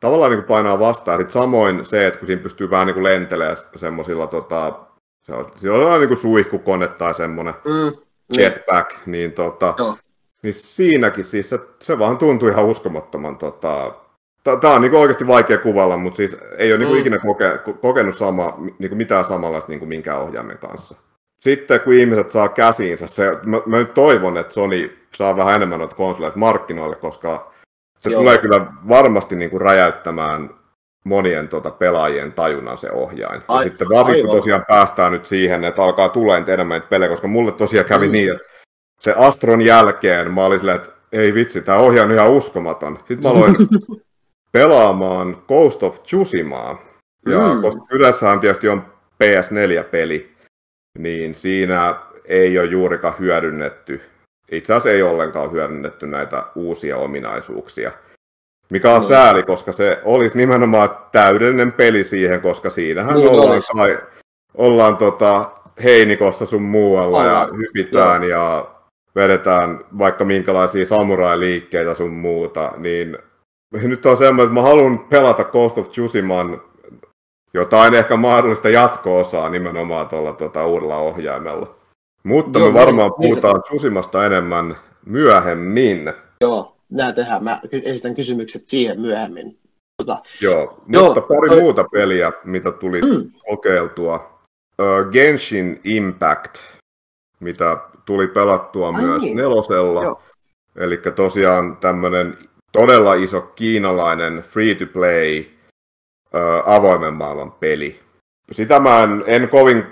tavallaan niin kuin painaa vastaan. Sitten samoin se, että kun siinä pystyy vähän niin kuin lentelemään semmoisilla, tota, se on, siinä on niin kuin suihkukone tai semmoinen mm, jetpack, niin, niin tota, Joo. Niin siinäkin siis se, se vaan tuntui ihan uskomattoman. Tota, Tämä on niin oikeasti vaikea kuvalla, mutta siis ei ole niin mm. ikinä koke, kokenut sama, niin mitään samanlaista niin minkään ohjaimen kanssa. Sitten kun ihmiset saa käsiinsä, se, mä, mä nyt toivon, että Sony saa vähän enemmän noita konsoleita markkinoille, koska se Joo. tulee kyllä varmasti niin kuin räjäyttämään monien tota, pelaajien tajunnan se ohjain. Ai, ja sitten varsinkin tosiaan päästään nyt siihen, että alkaa tulee enemmän pelejä, koska mulle tosiaan kävi mm. niin, että se Astron jälkeen mä olin silleen, että ei vitsi, tämä ohjaa on ihan uskomaton. Sitten mä aloin pelaamaan Ghost of Tsushimaa. Ja mm. koska yleensä tietysti on PS4-peli, niin siinä ei ole juurikaan hyödynnetty, itse asiassa ei ollenkaan hyödynnetty näitä uusia ominaisuuksia. Mikä on no. sääli, koska se olisi nimenomaan täydellinen peli siihen, koska siinähän niin ollaan, kai, ollaan tota, heinikossa sun muualla Ollaan. ja hypitään Joo. ja vedetään vaikka minkälaisia samurai-liikkeitä sun muuta, niin nyt on semmoinen, että mä haluan pelata Ghost of Tsushiman jotain ehkä mahdollista jatko-osaa nimenomaan tuolla tuota, uudella ohjaimella. Mutta Joo, me varmaan niin, puhutaan niin Tsushimasta enemmän myöhemmin. Joo, nää tehdään. Mä esitän kysymykset siihen myöhemmin. Tota, Joo, Joo, mutta pari toi... muuta peliä, mitä tuli mm. kokeiltua. Uh, Genshin Impact, mitä tuli pelattua Ai myös niin. nelosella. Eli tosiaan tämmöinen todella iso kiinalainen free-to-play ö, avoimen maailman peli. Sitä mä en, en kovin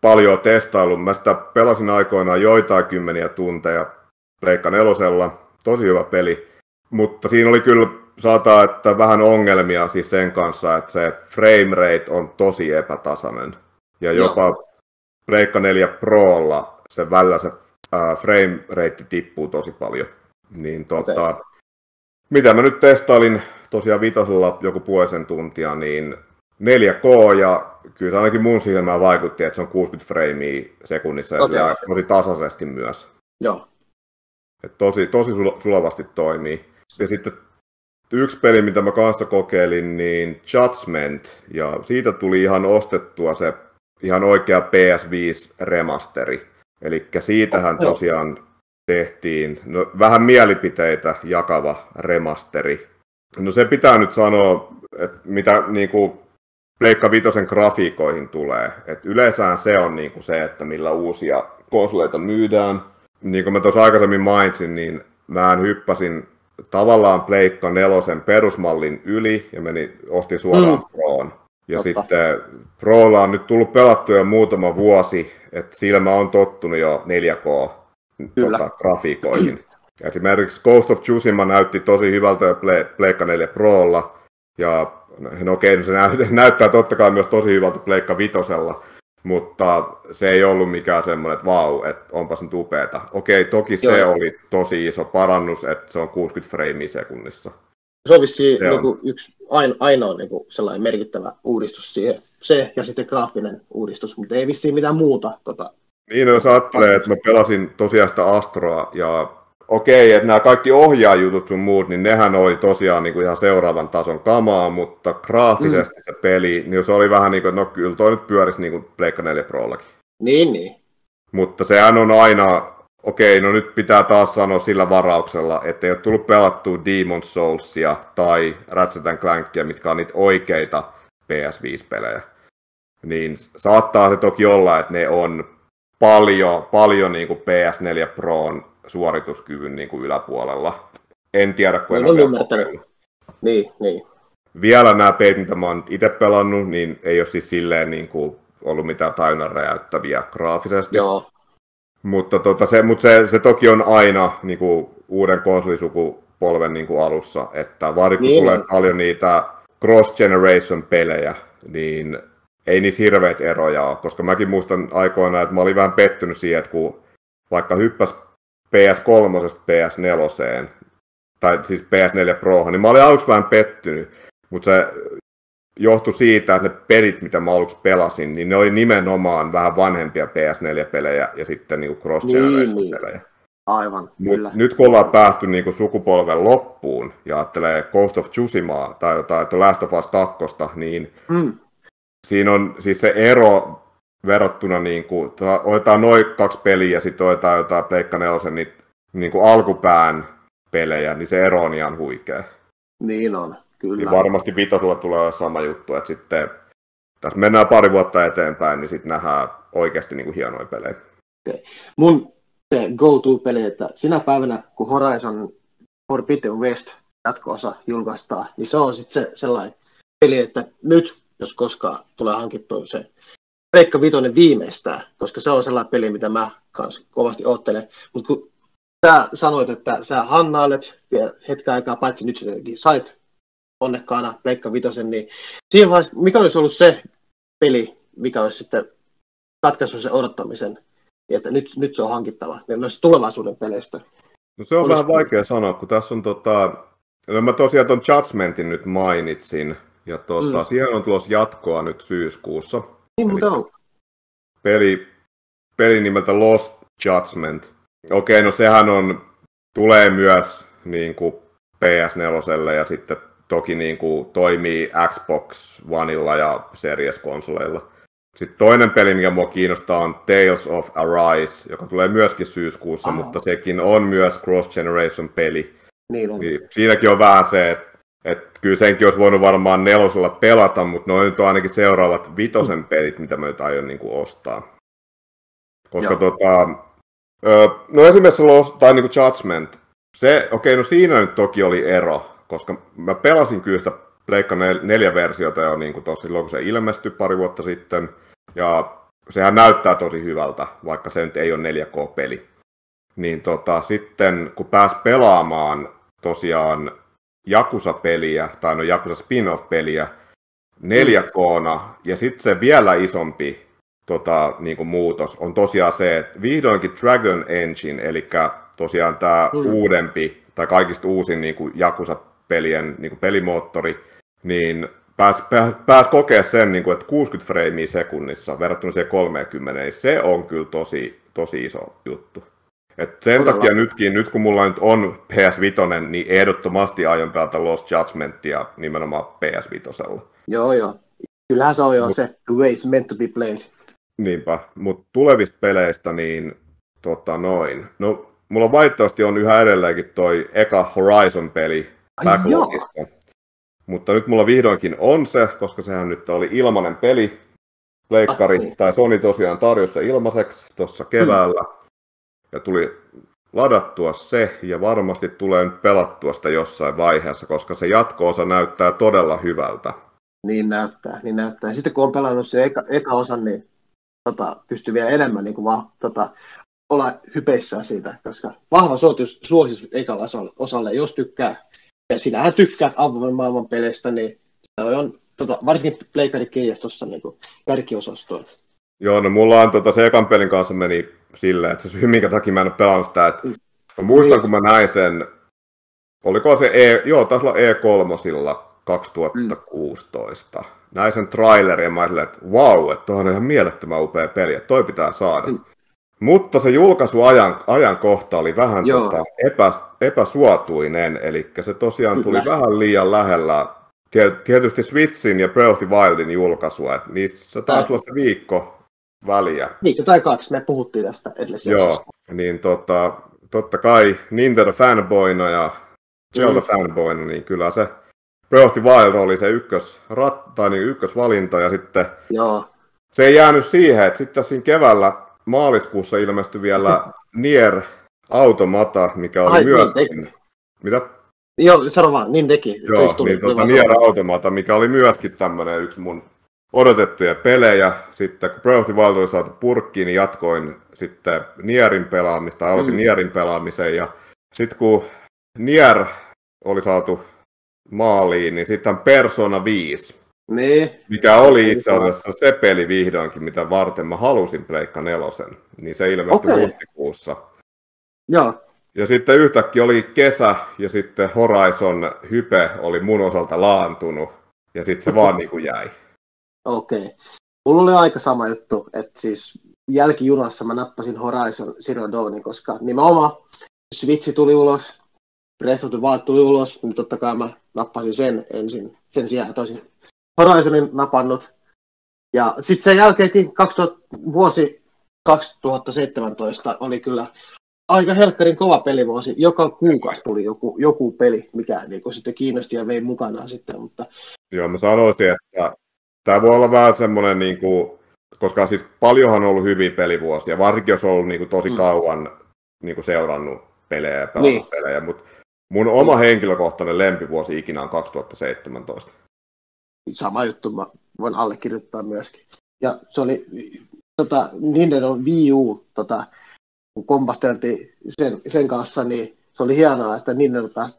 paljon testaillut. Mä sitä pelasin aikoinaan joitain kymmeniä tunteja Pleikka nelosella. Tosi hyvä peli. Mutta siinä oli kyllä, saattaa, että vähän ongelmia siis sen kanssa, että se frame rate on tosi epätasainen. Ja jopa Joo. Pleikka 4 Prolla se välillä se frame rate tippuu tosi paljon. Niin tota, okay. mitä mä nyt testailin tosiaan vitosella joku puolisen tuntia, niin 4K ja kyllä se ainakin mun silmään vaikutti, että se on 60 framea sekunnissa ja okay. tosi tasaisesti myös. Joo. Et tosi, tosi sulavasti toimii. Ja sitten yksi peli, mitä mä kanssa kokeilin, niin Judgment, ja siitä tuli ihan ostettua se ihan oikea PS5 remasteri. Eli siitähän tosiaan tehtiin no, vähän mielipiteitä jakava remasteri. No se pitää nyt sanoa, että mitä niin kuin Pleikka Vitosen grafiikoihin tulee. Et yleensä se on niin kuin se, että millä uusia konsoleita myydään. Niin kuin mä tuossa aikaisemmin mainitsin, niin mä hyppäsin tavallaan Pleikka nelosen perusmallin yli ja meni, ostin suoraan mm. Proon. Ja Totta. sitten Prolla on nyt tullut pelattua jo muutama vuosi, että silmä on tottunut jo 4K tota, grafiikoihin. Esimerkiksi Ghost of Tsushima näytti tosi hyvältä jo Pleikka 4 Prolla, ja no okei, no se näyttää totta kai myös tosi hyvältä Pleikka Vitosella, mutta se ei ollut mikään semmoinen, että vau, että onpas nyt upeeta. Okei, toki se Joo. oli tosi iso parannus, että se on 60 freimiä sekunnissa. Se on vissiin se niin yksi aino, ainoa niin kuin sellainen merkittävä uudistus siihen. Se ja sitten graafinen uudistus, mutta ei vissiin mitään muuta. Tota, niin, no, jos ajattelee, että mä pelasin tosiaan sitä Astroa ja okei, että nämä kaikki ohjaajutut sun muut, niin nehän oli tosiaan niin kuin ihan seuraavan tason kamaa, mutta graafisesti mm. se peli, niin se oli vähän niin kuin, no kyllä toi nyt pyörisi niin kuin Pleikka 4 Prollakin. Niin, niin. Mutta sehän on aina, okei, no nyt pitää taas sanoa sillä varauksella, että ei ole tullut pelattua Demon Soulsia tai Ratchet Clankia, mitkä on niitä oikeita PS5-pelejä. Niin saattaa se toki olla, että ne on paljon, paljon niin kuin PS4 Proon suorituskyvyn niin kuin yläpuolella. En tiedä, kun en ole ymmärtänyt. Niin, niin. Vielä nämä peit, mitä mä oon itse pelannut, niin ei ole siis silleen niin kuin ollut mitään tajunnan räjäyttäviä graafisesti. Joo. Mutta, tota, se, mutta se, se, toki on aina niin kuin uuden konsolisukupolven niin kuin alussa, että varsinkin niin, tulee niin. paljon niitä cross-generation pelejä, niin ei niissä hirveät eroja ole, koska mäkin muistan aikoina, että mä olin vähän pettynyt siihen, että kun vaikka hyppäs PS3 PS4, tai siis PS4 Pro, niin mä olin aluksi vähän pettynyt, mutta se johtui siitä, että ne pelit, mitä mä aluksi pelasin, niin ne oli nimenomaan vähän vanhempia PS4-pelejä ja sitten niin cross generation niin, pelejä Niin. Aivan, Mut kyllä. Nyt kun ollaan päästy niin kuin sukupolven loppuun ja ajattelee Ghost of Tsushimaa tai jotain The Last of Us 2, niin mm. siinä on siis se ero verrattuna, niin kuin, otetaan noin kaksi peliä ja sitten otetaan jotain Pleikka Nelosen niin, niin kuin alkupään pelejä, niin se ero on ihan huikea. Niin on, kyllä. Niin varmasti vitosella tulee sama juttu, että sitten tässä mennään pari vuotta eteenpäin, niin sitten nähdään oikeasti niin kuin hienoja pelejä. Okay. Mun se go-to-peli, että sinä päivänä, kun Horizon Forbidden West jatko-osa julkaistaan, niin se on sitten se sellainen peli, että nyt, jos koskaan tulee hankittua se Veikka Vitoinen viimeistään, koska se on sellainen peli, mitä mä kanssa kovasti ottelen. Mutta kun sä sanoit, että sä hannailet vielä hetken aikaa, paitsi nyt sittenkin sait onnekkaana Veikka Vitosen, niin siihen vaiheessa, mikä olisi ollut se peli, mikä olisi sitten katkaissut sen odottamisen, että nyt, nyt se on hankittava, ja noista tulevaisuuden peleistä. No se on vähän vaikea sanoa, kun tässä on tota, no mä tosiaan tuon Judgmentin nyt mainitsin, ja tota, mm. siihen on tulossa jatkoa nyt syyskuussa. Niin muuten on. Peli, peli nimeltä Lost Judgment. Okei, no sehän on, tulee myös niin kuin PS4 ja sitten toki niin kuin toimii Xbox Oneilla ja Series-konsoleilla. Sitten toinen peli, mikä mua kiinnostaa, on Tales of Arise, joka tulee myöskin syyskuussa, Aha. mutta sekin on myös cross-generation peli. Niin on. Niin, siinäkin on vähän se, että et kyllä senkin olisi voinut varmaan nelosella pelata, mutta noin nyt on ainakin seuraavat vitosen pelit, mitä mä nyt aion niin kuin ostaa. Koska Joo. tota, no esimerkiksi Lost, tai niin kuin Judgment, se, okei, okay, no siinä nyt toki oli ero, koska mä pelasin kyllä sitä Pleikka 4 versiota jo niin kuin tossa, silloin, kun se ilmestyi pari vuotta sitten, ja sehän näyttää tosi hyvältä, vaikka se nyt ei ole 4K-peli. niin tota, sitten kun pääsi pelaamaan tosiaan Jakusa-peliä, tai no Jakusa spin-off-peliä, 4 k ja sitten se vielä isompi tota, niin kuin muutos on tosiaan se, että vihdoinkin Dragon Engine, eli tosiaan tämä mm. uudempi, tai kaikista uusin niin kuin Jakusa-pelien niin kuin pelimoottori, niin pääs, pääs, pääs kokea sen, niin kuin, että 60 freimiä sekunnissa verrattuna siihen 30, niin se on kyllä tosi, tosi iso juttu. Et sen Todella. takia nytkin, nyt kun mulla nyt on PS5, niin ehdottomasti aion pelata Lost Judgmentia nimenomaan PS5. Joo, joo. Kyllähän se on jo Mut, se the way it's meant to be played. Niinpä, mutta tulevista peleistä niin tota noin. No, mulla valitettavasti on yhä edelleenkin toi eka Horizon-peli backlogista. Mutta nyt mulla vihdoinkin on se, koska sehän nyt oli ilmanen peli. Leikkari, ah, niin. tai Sony tosiaan tarjosi se ilmaiseksi tuossa keväällä. Hmm. Ja tuli ladattua se, ja varmasti tulee nyt pelattua sitä jossain vaiheessa, koska se jatko-osa näyttää todella hyvältä. Niin näyttää, niin näyttää. Sitten kun on pelannut se eka, eka osa, niin tota, pystyy vielä enemmän niin kuin vaan, tota, olla hypeissä siitä, koska vahva suositus, suositus ekalla osalle, osalle, jos tykkää ja sinähän tykkäät avoimen maailman peleistä, niin se on tota, varsinkin Pleikari Keijas tuossa niin kärkiosastoilla. Joo, no mulla on tota, se ekan pelin kanssa meni silleen, että se syy, minkä takia mä en ole pelannut sitä, että mä muistan, kun mä näin sen, oliko se E, joo, taisi olla E3 2016. Mm. Näin sen trailerin ja mä silleen, että wow, että on ihan mielettömän upea peli, että toi pitää saada. Mm. Mutta se julkaisuajan ajankohta oli vähän tota, epä, epäsuotuinen, eli se tosiaan tuli Kyllä. vähän liian lähellä tietysti Switchin ja Breath of the Wildin julkaisua, että niissä taisi olla se viikko väliä. Viikko tai kaksi, me puhuttiin tästä edellisessä. Joo, niin tota, totta kai Nintendo fanboyna ja Zelda mm. fanboyna, niin kyllä se Breath of the Wild oli se ykkös, rat, tai niin ykkösvalinta, ja sitten Joo. se ei jäänyt siihen, että sitten siinä keväällä maaliskuussa ilmestyi vielä Nier Automata, mikä oli Ai, myös... Niin Mitä? Joo, sano vaan, niin teki. Joo, tuli, niin tuota, Nier Automata, mikä oli myöskin tämmöinen yksi mun odotettuja pelejä. Sitten kun Breath of the Wild oli saatu purkkiin, niin jatkoin sitten Nierin pelaamista, aloitin mm. Nierin pelaamisen. Ja sitten kun Nier oli saatu maaliin, niin sitten Persona 5 niin. Mikä oli itse asiassa se peli vihdoinkin, mitä varten mä halusin Pleikka nelosen. Niin se ilmestyi okay. huhtikuussa. Joo. Ja sitten yhtäkkiä oli kesä ja sitten Horizon hype oli mun osalta laantunut. Ja sitten se vaan niin kuin jäi. Okei. Okay. Mulla oli aika sama juttu, että siis jälkijunassa mä nappasin Horizon Zero Dawnin, koska nimenomaan Switch tuli ulos, Breath of the Wild tuli ulos, niin totta kai mä nappasin sen ensin. Sen sijaan toisin Horizonin napannut. Ja sitten sen jälkeenkin 2000, vuosi 2017 oli kyllä aika helkkarin kova pelivuosi. Joka kuukausi tuli joku, joku peli, mikä niin sitten kiinnosti ja vei mukanaan sitten. Mutta... Joo, mä sanoisin, että tämä voi olla vähän semmoinen, niin kuin, koska siis paljonhan on ollut hyviä pelivuosia, varsinkin jos on ollut niin kuin, tosi mm. kauan niin kuin seurannut pelejä ja pelannut niin. pelejä, mutta mun oma henkilökohtainen lempivuosi ikinä on 2017 sama juttu mä voin allekirjoittaa myöskin. Ja se oli tota, Nintendo Wii U, tota, kun kompasteltiin sen, sen kanssa, niin se oli hienoa, että Nintendo pääsi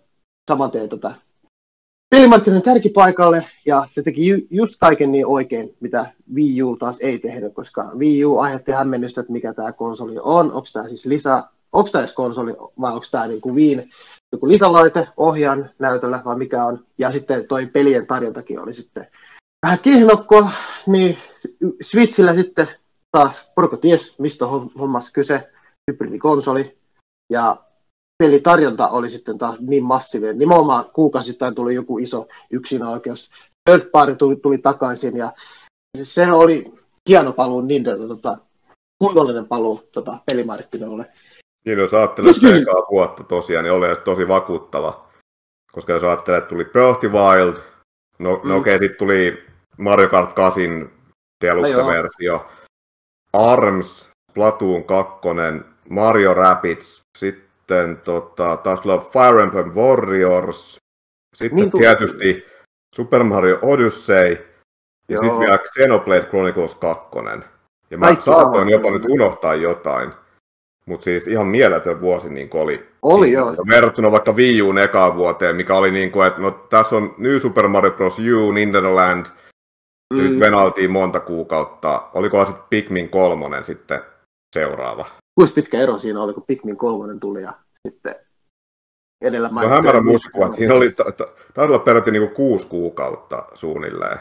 saman tien tota, pelimarkkinoiden kärkipaikalle, ja se teki ju, just kaiken niin oikein, mitä Wii U taas ei tehnyt, koska Wii U aiheutti hämmennystä, että mikä tämä konsoli on, onko tämä siis lisä, onko tämä edes konsoli vai onko tämä niin kuin Wiin joku lisälaite ohjaan näytöllä vai mikä on. Ja sitten toi pelien tarjontakin oli sitten vähän kihnokko, niin Switchillä sitten taas porukka ties, mistä hommassa kyse, hybridikonsoli. Ja pelitarjonta oli sitten taas niin massiivinen. Nimenomaan kuukausittain tuli joku iso yksinoikeus. Third party tuli, tuli takaisin ja se oli hieno paluu Nintendo, tota, kunnollinen paluu tota, pelimarkkinoille. Niin, jos ajattelee sitä ekaa vuotta tosiaan, niin oli tosi vakuuttava. Koska jos ajattelee, että tuli Breath of the Wild, no, mm. no okei, okay, sitten tuli Mario Kart 8 Deluxe-versio, no ARMS, Platoon 2, Mario Rapids, sitten tota, taas Fire Emblem Warriors, sitten niin tietysti Super Mario Odyssey, ja sitten vielä Xenoblade Chronicles 2. Ja mä Kaikki saatoin jopa nyt unohtaa jotain. Mutta siis ihan mieletön vuosi niin oli. Oli niin, joo. Verrattuna vaikka Wii Uun ekaan vuoteen, mikä oli niin kuin, että no tässä on New Super Mario Bros. U, Nintendo Land, mm. nyt venaltiin monta kuukautta. Olikohan sitten Pikmin kolmonen sitten seuraava? Kuinka pitkä ero siinä oli, kun Pikmin kolmonen tuli ja sitten edellä No hämärä muistikuva, että siinä oli, taisi olla peräti niin kuin kuusi kuukautta suunnilleen.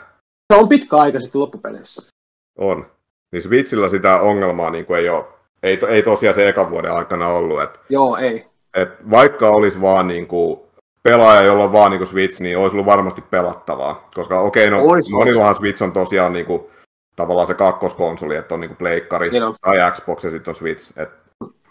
Se on pitkä aika sitten loppupeleissä. On. Niin Switchillä sitä ongelmaa niin kuin ei ole, ei, ei tosiaan se ekan vuoden aikana ollut. Et, Joo, ei. Et vaikka olisi vaan niin kuin pelaaja, jolla on vaan niin kuin Switch, niin olisi ollut varmasti pelattavaa. Koska okei, okay, no Ois monillahan Switch on tosiaan niin kuin, tavallaan se kakkoskonsoli, että on niin kuin pleikkari Niin on. tai Xbox ja sitten on Switch. Et,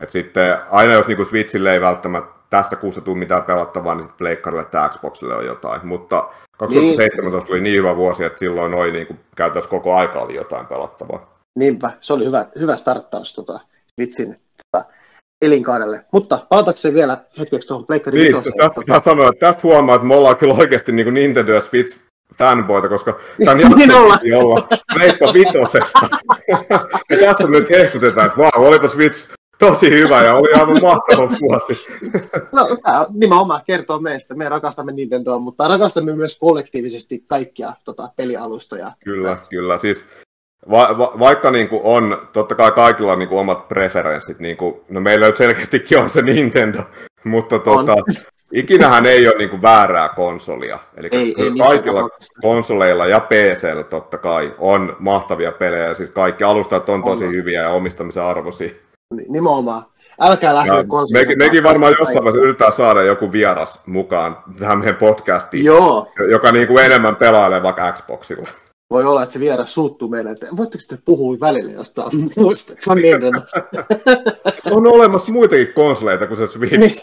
et sitten aina jos niin kuin Switchille ei välttämättä tästä kuussa tule mitään pelattavaa, niin sitten pleikkarille tai Xboxille on jotain. Mutta 2017 Niin. oli niin hyvä vuosi, että silloin noin niin kuin, käytännössä koko aika oli jotain pelattavaa. Niinpä, se oli hyvä, hyvä starttaus tota, Switchin tota, elinkaarelle. Mutta palatakseen vielä hetkeksi tuohon Pleikkari Niin, vitoseen, tästä tota- sanoa, että tästä huomaa, että me ollaan kyllä oikeasti niin kuin Nintendo ja Switch fanboita, koska tämän Niin jakson ollaan. piti olla Pleikka vitosesta. ja tässä nyt hehkutetaan, että vau, olipa Switch tosi hyvä ja oli aivan mahtava vuosi. No, tämä nimenomaan kertoo meistä. Me rakastamme Nintendoa, mutta rakastamme myös kollektiivisesti kaikkia tota, pelialustoja. Kyllä, kyllä. Siis va- va- vaikka niin kuin on, totta kai kaikilla on niin kuin omat preferenssit, niin kuin, no meillä nyt selkeästikin on se Nintendo, mutta tota, ikinähän ei ole niin väärää konsolia. Eli Ei, ei kaikilla konsoleilla ja PCllä totta kai on mahtavia pelejä, siis kaikki alustat on tosi On. hyviä ja omistamisen arvoisia. Ni- Nimenomaan. Älkää lähteä konsolille. mekin, mekin varmaan jossain vaiheessa yritetään saada joku vieras mukaan tähän meidän podcastiin, Joo, joka niin kuin enemmän pelailee vaikka Xboxilla. Voi olla, että se vieras suuttuu meille, että voitteko te puhua välillä jostain muusta? On olemassa muitakin konsoleita kuin se Switch. Niin.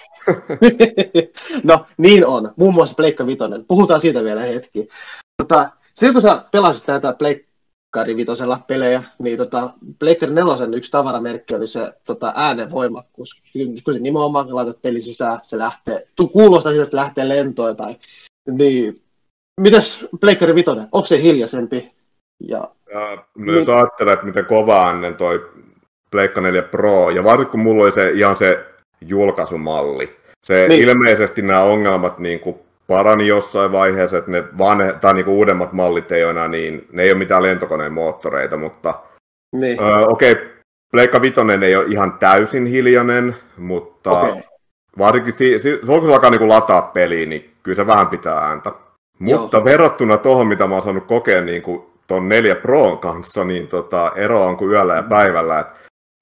no, niin on. Muun muassa Pleikka Vitoinen. Puhutaan siitä vielä hetki. Tota, silloin kun sä pelasit näitä Pleikkari Vitosella pelejä, niin tota, Pleikkari nelosen yksi tavaramerkki oli se tota, äänenvoimakkuus. Kun se nimenomaan laitat peli sisään, se lähtee, tu- kuulostaa siltä, että lähtee lentoon tai niin. Mitäs Pleikkari Vitoinen, onko se hiljaisempi? Ja, Ja, no jos ajattelee, että miten kova ennen toi Pleikka 4 Pro, ja varsinkin kun mulla oli se ihan se julkaisumalli, se Niin. niin. ilmeisesti nämä ongelmat niin kuin parani jossain vaiheessa, että ne vanhe, tai niin kuin uudemmat mallit ei ole enää niin, ne ei ole mitään lentokoneen moottoreita, mutta niin, öö, okei, okay, Pleikka Vitonen ei ole ihan täysin hiljainen, mutta okay. varsinkin si- si- silloin kun se alkaa niin kuin lataa peliä, niin kyllä se vähän pitää ääntä. Mutta Joo. verrattuna tuohon, mitä mä oon saanut kokea niin kuin ton 4 Proon kanssa, niin tota, ero on kuin yöllä ja päivällä. Et,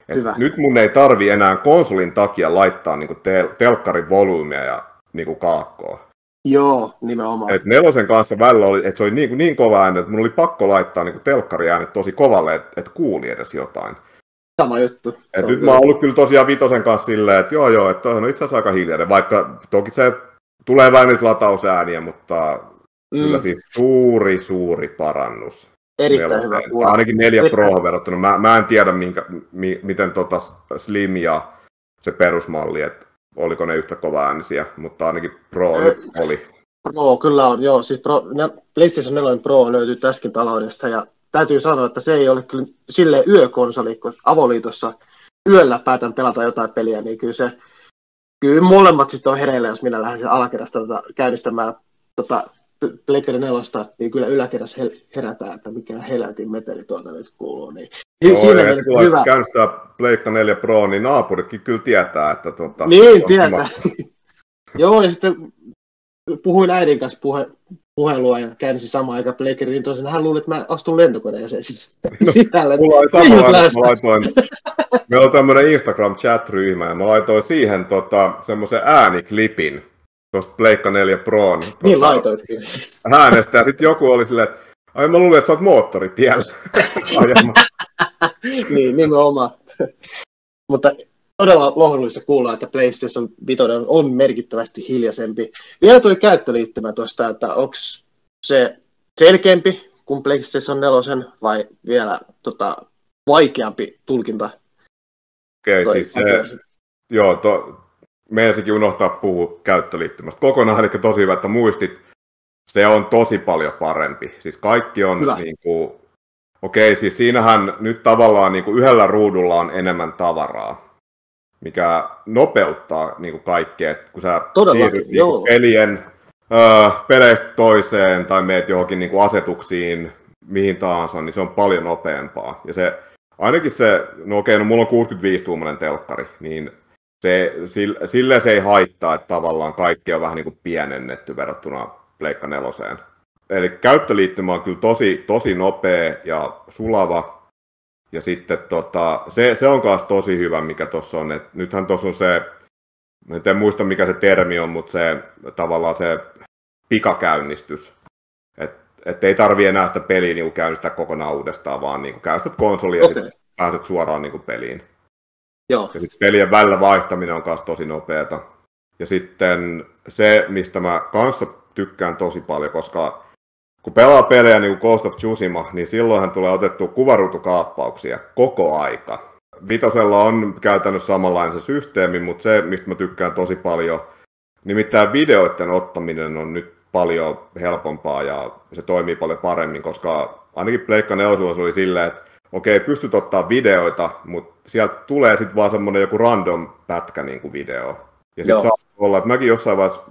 et Hyvä. nyt mun ei tarvi enää konsolin takia laittaa niin kuin tel- telkkarin volyymia ja niin kuin kaakkoa. Joo, nimenomaan. Et nelosen kanssa välillä oli, että se oli niin, niin kova ääni, että mun oli pakko laittaa niin kuin telkkari äänet tosi kovalle, että, että kuuli edes jotain. Sama juttu. Et nyt kyllä- mä oon ollut kyllä tosiaan vitosen kanssa silleen, että joo joo, että on itse asiassa aika hiljainen, vaikka toki se tulee vähän nyt latausääniä, mutta mm. kyllä siis suuri, suuri parannus. Erittäin neloseen. hyvä kuulla. Ainakin neljä Erittäin- Pro verrattuna. Mä, mä en tiedä, minkä, mi, miten tota Slim ja se perusmalli, että oliko ne yhtä kova äänisiä, mutta ainakin Pro nyt oli. Pro, kyllä on, joo. Siis Pro, ne, PlayStation 4 Pro löytyy tässäkin taloudesta ja täytyy sanoa, että se ei ole kyllä sille yökonsoli, kun avoliitossa yöllä päätän pelata jotain peliä, niin kyllä se, kyllä molemmat sitten on hereillä, jos minä lähden sen alakerrasta tota, käynnistämään tota, Pleikkari 4, niin kyllä yläkerrassa hel- herätään, että mikä helvetin meteli tuolta nyt kuuluu. Niin. Joo, siinä ja hyvä. käynnistää Pleikka 4 Pro, niin naapuritkin kyllä tietää, että tota, Niin, tietää. Joo, ja sitten puhuin äidin kanssa puhe, puhelua ja käynnisin samaan aikaan Blakerin, niin toisin hän luuli, että mä astun lentokoneeseen siis sisälle. Mulla oli Vihut sama, lähdössä. mä laitoin, meillä on tämmöinen Instagram chat-ryhmä, ja mä laitoin siihen tota, semmoisen ääniklipin tuosta Pleikka 4 Proon Niin laitoitkin. äänestä, ja sitten joku oli silleen, että ai mä luulin, että sä oot moottoritiellä niin, nimenomaan. Mutta todella lohdullista kuulla, että PlayStation 5 on merkittävästi hiljaisempi. Vielä tuo käyttöliittymä tuosta, että onko se selkeämpi kuin PlayStation 4 vai vielä tota, vaikeampi tulkinta? Okei, toi siis se, joo, to, meiltäkin unohtaa puhua käyttöliittymästä kokonaan, eli tosi hyvä, että muistit. Se on tosi paljon parempi. Siis kaikki on Hyvä. niin kuin, okei, siis siinähän nyt tavallaan niin kuin yhdellä ruudulla on enemmän tavaraa. mikä nopeuttaa niin kuin kaikkea, että kun sä Todellakin, siirryt niin kuin pelien öö, peleistä toiseen tai meet johonkin niin kuin asetuksiin, mihin tahansa, niin se on paljon nopeampaa. Ja se, ainakin se, no okei, no mulla on 65-tuumainen telkkari, niin se, sille, se ei haittaa, että tavallaan kaikki on vähän niin kuin pienennetty verrattuna Pleikka neloseen. Eli käyttöliittymä on kyllä tosi, tosi nopea ja sulava. Ja sitten tota, se, se on myös tosi hyvä, mikä tuossa on. Et nythän tuossa on se, en en muista mikä se termi on, mutta se tavallaan se pikakäynnistys. Että et ei tarvi enää sitä peliä niin käynnistää kokonaan uudestaan, vaan niin käynnistät konsolia ja Okei, sitten pääset suoraan niin peliin. Joo. Ja sitten pelien välillä vaihtaminen on myös tosi nopeata. Ja sitten se, mistä mä kanssa tykkään tosi paljon, koska kun pelaa pelejä niin kuin Ghost of Tsushima, niin silloinhan tulee otettu kuvaruutukaappauksia koko aika. Vitosella on käytännössä samanlainen se systeemi, mutta se, mistä mä tykkään tosi paljon, nimittäin videoiden ottaminen on nyt paljon helpompaa ja se toimii paljon paremmin, koska ainakin Pleikka 4 se oli silleen, että okei, pystyt ottaa videoita, mutta sieltä tulee sitten vaan semmoinen joku random pätkä niin kuin video. Ja sitten saa olla, että mäkin jossain vaiheessa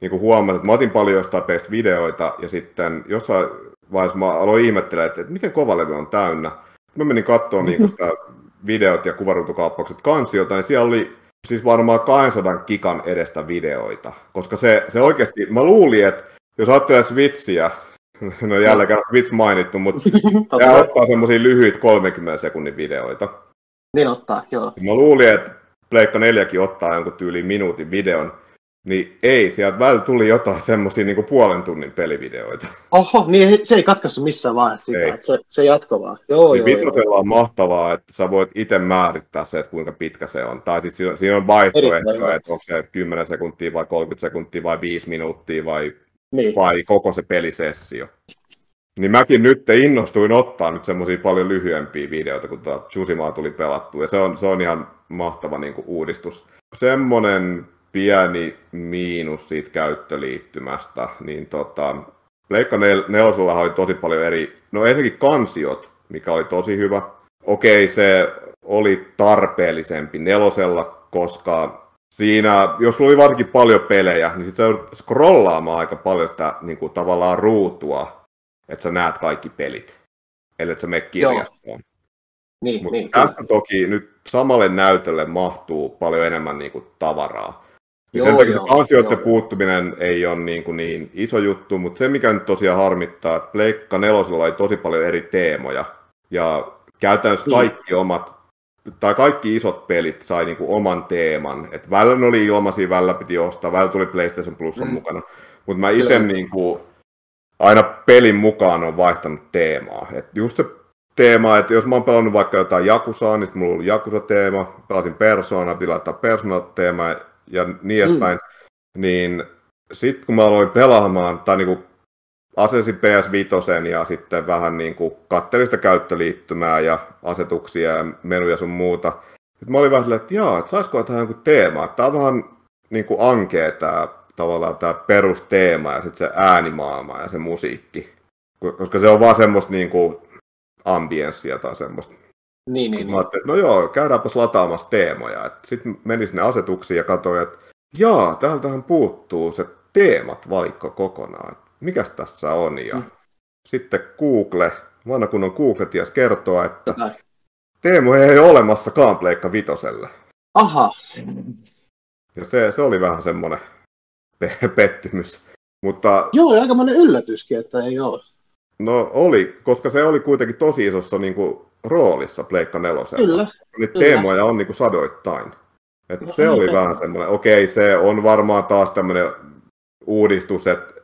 niin kuin huomasin, että mä otin paljon jostain peistä videoita, ja sitten jossain vaiheessa mä aloin ihmettelemään, että, että miten kovalevy on täynnä. Mä menin katsoa niin kuin sitä videot ja kuvaruutukaappaukset kansiota, niin siellä oli siis varmaan 200 gigan edestä videoita. Koska se, se oikeasti, mä luulin, että jos ajattelee Switchiä, no jälleen kerran Switch mainittu, mutta. Tämä ottaa semmoisia lyhyitä 30 sekunnin videoita. Niin ottaa, joo. Mä luulin, että Pleikka 4 ottaa jonkun tyyliin minuutin videon, niin ei, sieltä välillä tuli jotain semmoisia niinku puolen tunnin pelivideoita. Oho, niin se ei katkaistu missään vaiheessa sitä, Ei. että se, se jatko vaan. Joo, Niin joo, joo. vitosella on mahtavaa, että sä voit itse määrittää se, että kuinka pitkä se on. Tai sitten siinä, siinä on vaihtoehtoja, että onko se 10 sekuntia vai 30 sekuntia vai 5 minuuttia vai, Niin. vai koko se pelisessio. Niin mäkin nyt innostuin ottaa nyt semmoisia paljon lyhyempiä videoita, kun tuota Tsushimaa tuli pelattua. Ja se on, se on ihan mahtava niin kuin, uudistus. Semmoinen pieni miinus siitä käyttöliittymästä, niin tota, Pleikka nel- oli tosi paljon eri, no ensinnäkin kansiot, mikä oli tosi hyvä. Okei, se oli tarpeellisempi nelosella, koska siinä, jos sulla oli varsinkin paljon pelejä, niin sit sä joudut scrollaamaan aika paljon sitä niin kuin, tavallaan ruutua, että sä näet kaikki pelit, ellei sä mene kirjastoon. Niin, Mutta niin. tästä toki nyt samalle näytölle mahtuu paljon enemmän niin kuin, tavaraa. Ja Joo, sen takia joo, se kansioiden joo. puuttuminen ei ole niin, kuin niin iso juttu, mutta se mikä nyt tosiaan harmittaa, että Pleikka nelosella oli tosi paljon eri teemoja. Ja käytännössä kaikki omat, tai kaikki isot pelit sai niin kuin oman teeman. Et välillä ne oli ilmaisia, välillä piti ostaa, välillä tuli PlayStation Plusan Mm. mukana. Mutta mä itse niin kuin, aina pelin mukaan on vaihtanut teemaa. Et just se teema, että jos mä oon pelannut vaikka jotain Jakusaa, niin mulla ollut Jakusa-teema, pelasin Persona, piti laittaa Persona-teema ja niin edespäin, niin sitten kun mä aloin pelaamaan, tai niinku asensin PS5 ja sitten vähän niinku kattelin sitä käyttöliittymää ja asetuksia ja menuja sun muuta. Sitten mä olin vähän silleen, että jaa, että saisiko tähän joku teema, tää on vähän niinku ankea tää tavallaan tää perusteema ja sitten se äänimaailma ja se musiikki. Koska se on vaan semmoista niinku ambienssia tai semmoista. Niin, niin, Mä niin. ajattelin, että no joo, käydäänpäs lataamassa teemoja. Sitten menin sinne asetuksiin ja katsoin, että jaa, täältähän puuttuu se teemat valikko kokonaan. Mikäs tässä on? Ja Mm. sitten Google, vanha kunnon Google ties kertoa, että Näin. teemoja ei ole olemassakaan Pleikka Vitoselle. Aha, Ja se, se oli vähän semmoinen pe- pettymys. Mutta joo, ja aikamoinen yllätyskin, että ei ole. no oli, koska se oli kuitenkin tosi isossa niin kuin, roolissa Pleikka nelosella. Kyllä, Niitä Kyllä. teemoja on niin kuin sadoittain. Et No, se oli vähän semmoinen, okei, se on varmaan taas tämmöinen uudistus, että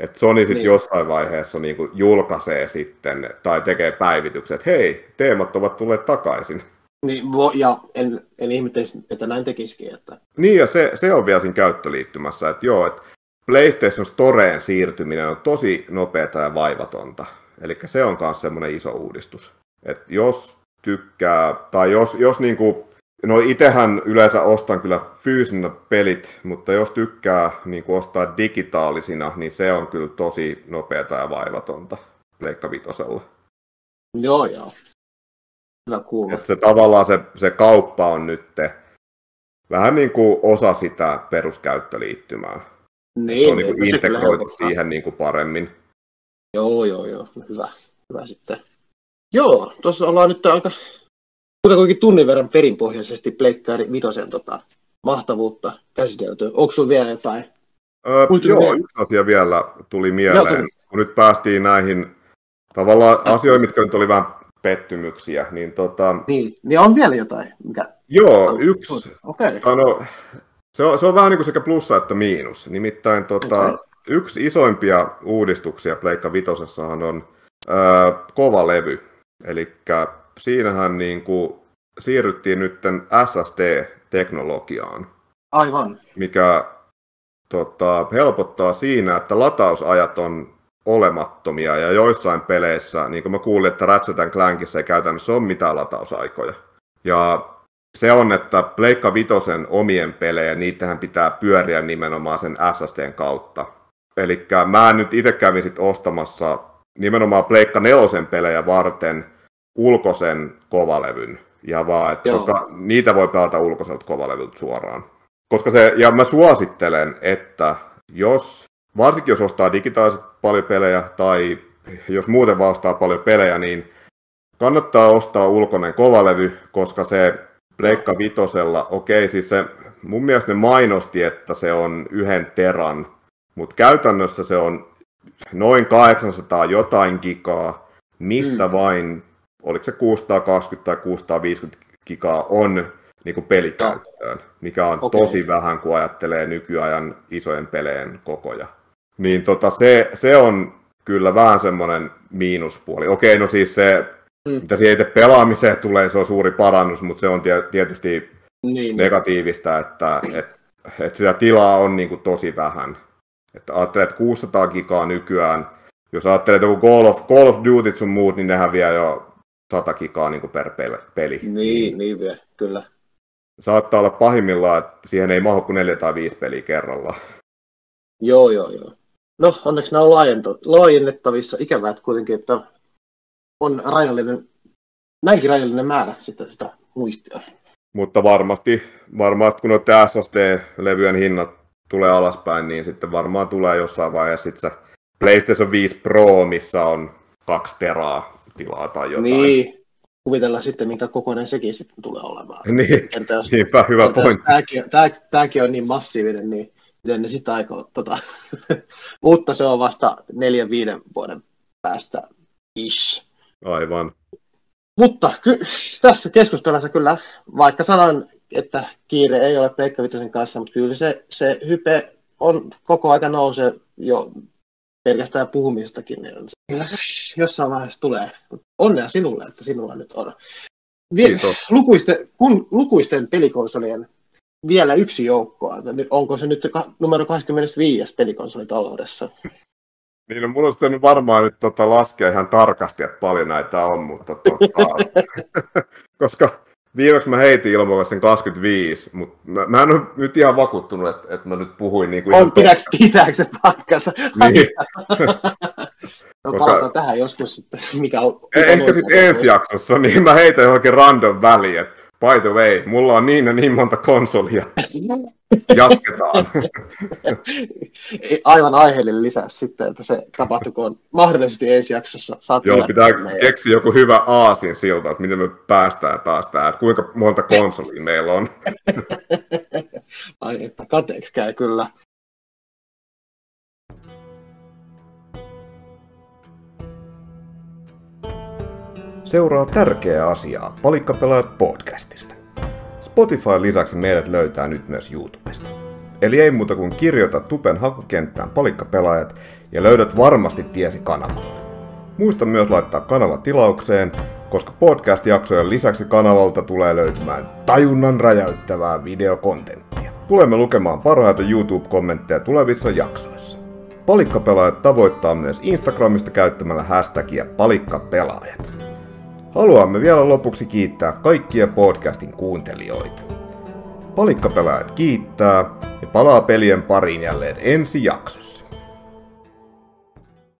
et Sony sitten Niin. jossain vaiheessa niin kuin julkaisee sitten tai tekee päivitykset, että hei, teemat ovat tulleet takaisin. niin, ja en, en ihmettelisi, että näin tekisikin. Että... Niin, ja se, se on vielä siinä käyttöliittymässä, että joo, että PlayStation Storeen siirtyminen on tosi nopeata ja vaivatonta. Eli se on myös semmoinen iso uudistus. Et jos tykkää, tai jos, jos niinku, no itehän yleensä ostan kyllä fyysinä pelit, mutta jos tykkää niinku ostaa digitaalisina, niin se on kyllä tosi nopeata ja vaivatonta Pleikka Vitosella. Joo, joo. Hyvä kuulla. Et se tavallaan se, se kauppa on nyt vähän niin kuin osa sitä peruskäyttöliittymää. Niin, se on niin kuin niin, integroitu siihen niin kuin paremmin. Joo, joo, joo. Hyvä. Hyvä sitten. Joo, tuossa ollaan nyt aika kuitenkin tunnin verran perinpohjaisesti Pleikkari Vitosen tota, mahtavuutta käsitelty. Onko sinulla vielä jotain? Öö, joo, vielä? yksi asia vielä tuli mieleen. Joo, kun nyt päästiin näihin tavallaan asioihin, mitkä nyt oli vähän pettymyksiä, niin tota... Niin, niin on vielä jotain, mikä... Joo, oh, yksi... Okay. No, se, on, se on vähän niin kuin sekä plussa että miinus. Nimittäin tota, okay. yksi isoimpia uudistuksia Pleikka Vitosessahan on öö, kova levy. Eli siinähän niin kuin siirryttiin nyt SSD-teknologiaan. Aivan. Mikä tota, helpottaa siinä, että latausajat on olemattomia ja joissain peleissä, niin kuin mä kuulin, että Ratchet Clankissa ei käytännössä ole mitään latausaikoja. Ja se on, että Pleikka Vitosen omien pelejä, niitähän pitää pyöriä nimenomaan sen SSDn kautta. Eli mä nyt itse kävin sit ostamassa nimenomaan Pleikka nelosen pelejä varten ulkoisen kovalevyn. Ja vaan, että koska niitä voi pelata ulkoiselta kovalevyltä suoraan. Koska se, ja mä suosittelen, että jos, varsinkin jos ostaa digitaalisesti paljon pelejä, tai jos muuten vaan ostaa paljon pelejä, niin kannattaa ostaa ulkoinen kovalevy, koska se Pleikka Vitosella, okei, siis se, mun mielestä ne mainosti, että se on yhden teran, mutta käytännössä se on noin 800 jotain gigaa, mistä mm. vain, oliko se 620 tai 650 gigaa on niin kuin pelikäyttöön, mikä on okay. tosi vähän, kun ajattelee nykyajan isojen peleen kokoja. Niin tota, se, se on kyllä vähän semmoinen miinuspuoli. Okei, no siis se, mm. mitä siitä pelaamiseen tulee, se on suuri parannus, mutta se on tietysti niin. negatiivista, että et, et sitä tilaa on niin kuin tosi vähän. Että ajattelet, että 600 gigaa nykyään, jos ajattelet joku Call of, Call of Duty sun muut, niin nehän vie jo 100 gigaa niin kuin per peli. Niin, niin vie, kyllä saattaa olla pahimmillaan, että siihen ei mahu kuin neljä tai viisi peliä kerrallaan. Joo, joo, joo. No, onneksi nämä on laajennettavissa. Ikävää, että kuitenkin, että on rajallinen, näinkin rajallinen määrä sitä, sitä muistia. Mutta varmasti, varmaan kun noiden SSD-levyjen hinnat tulee alaspäin, niin sitten varmaan tulee jossain vaiheessa sitten se PlayStation 5 Pro, missä on kaksi teraa tilaa tai jotain. Niin, kuvitella sitten, minkä kokoinen sekin sitten tulee olemaan. Niin, entä jos, niinpä, hyvä entä pointti. Tämäkin, tämä, tämäkin on niin massiivinen, niin miten ne sitten aikoo tota. Mutta se on vasta neljän viiden vuoden päästä ish. Aivan. Mutta ky- tässä keskustelussa kyllä, vaikka sanoin, että kiire ei ole Vitosen kanssa, mutta kyllä se, se hype on koko aika nousee jo pelkästään puhumistakin, niin kyllä se jossain vaiheessa tulee. Onnea sinulle, että sinulla nyt on. Vie, lukuisten, kun, lukuisten pelikonsolien vielä yksi joukkoa. Onko se nyt numero 25 pelikonsoli taloudessa? Niin, no mulla olisi varmaan nyt tota laskea ihan tarkasti, että paljon näitä on, mutta tota, koska Viimeksi mä heitin ilmoille sen 25, mutta mä, mä en ole nyt ihan vakuuttunut, että, että mä nyt puhuin niin kuin... On, pitääkö, pitääkö se paikkansa? Niin. no Koska... palataan tähän joskus sitten, mikä on... Ehkä sitten ensi jaksossa, niin mä heitän johonkin random väliin, että by the way, mulla on niin ja niin monta konsolia. Jatketaan. Aivan aiheellinen lisäys sitten, että se tapahtukoon mahdollisesti ensi jaksossa. Saat Joo, pitää keksiä joku hyvä aasin siltä, että miten me päästään taas tähän, että kuinka monta konsolia meillä on. Ai että kateeksi käy kyllä. Seuraa tärkeää asiaa Palikkapelaajat podcastista. Spotify lisäksi meidät löytää nyt myös YouTubesta. Eli ei muuta kuin kirjoita Tupen hakukenttään palikkapelaajat ja löydät varmasti tiesi kanavalle. Muista myös laittaa kanava tilaukseen, koska podcast-jaksojen lisäksi kanavalta tulee löytymään tajunnan räjäyttävää videokontenttia. Tulemme lukemaan parhaita YouTube-kommentteja tulevissa jaksoissa. Palikkapelaajat tavoittaa myös Instagramista käyttämällä hashtagia palikkapelaajat. Haluamme vielä lopuksi kiittää kaikkia podcastin kuuntelijoita. Palikkapelaajat kiittää ja palaa pelien pariin jälleen ensi jaksossa.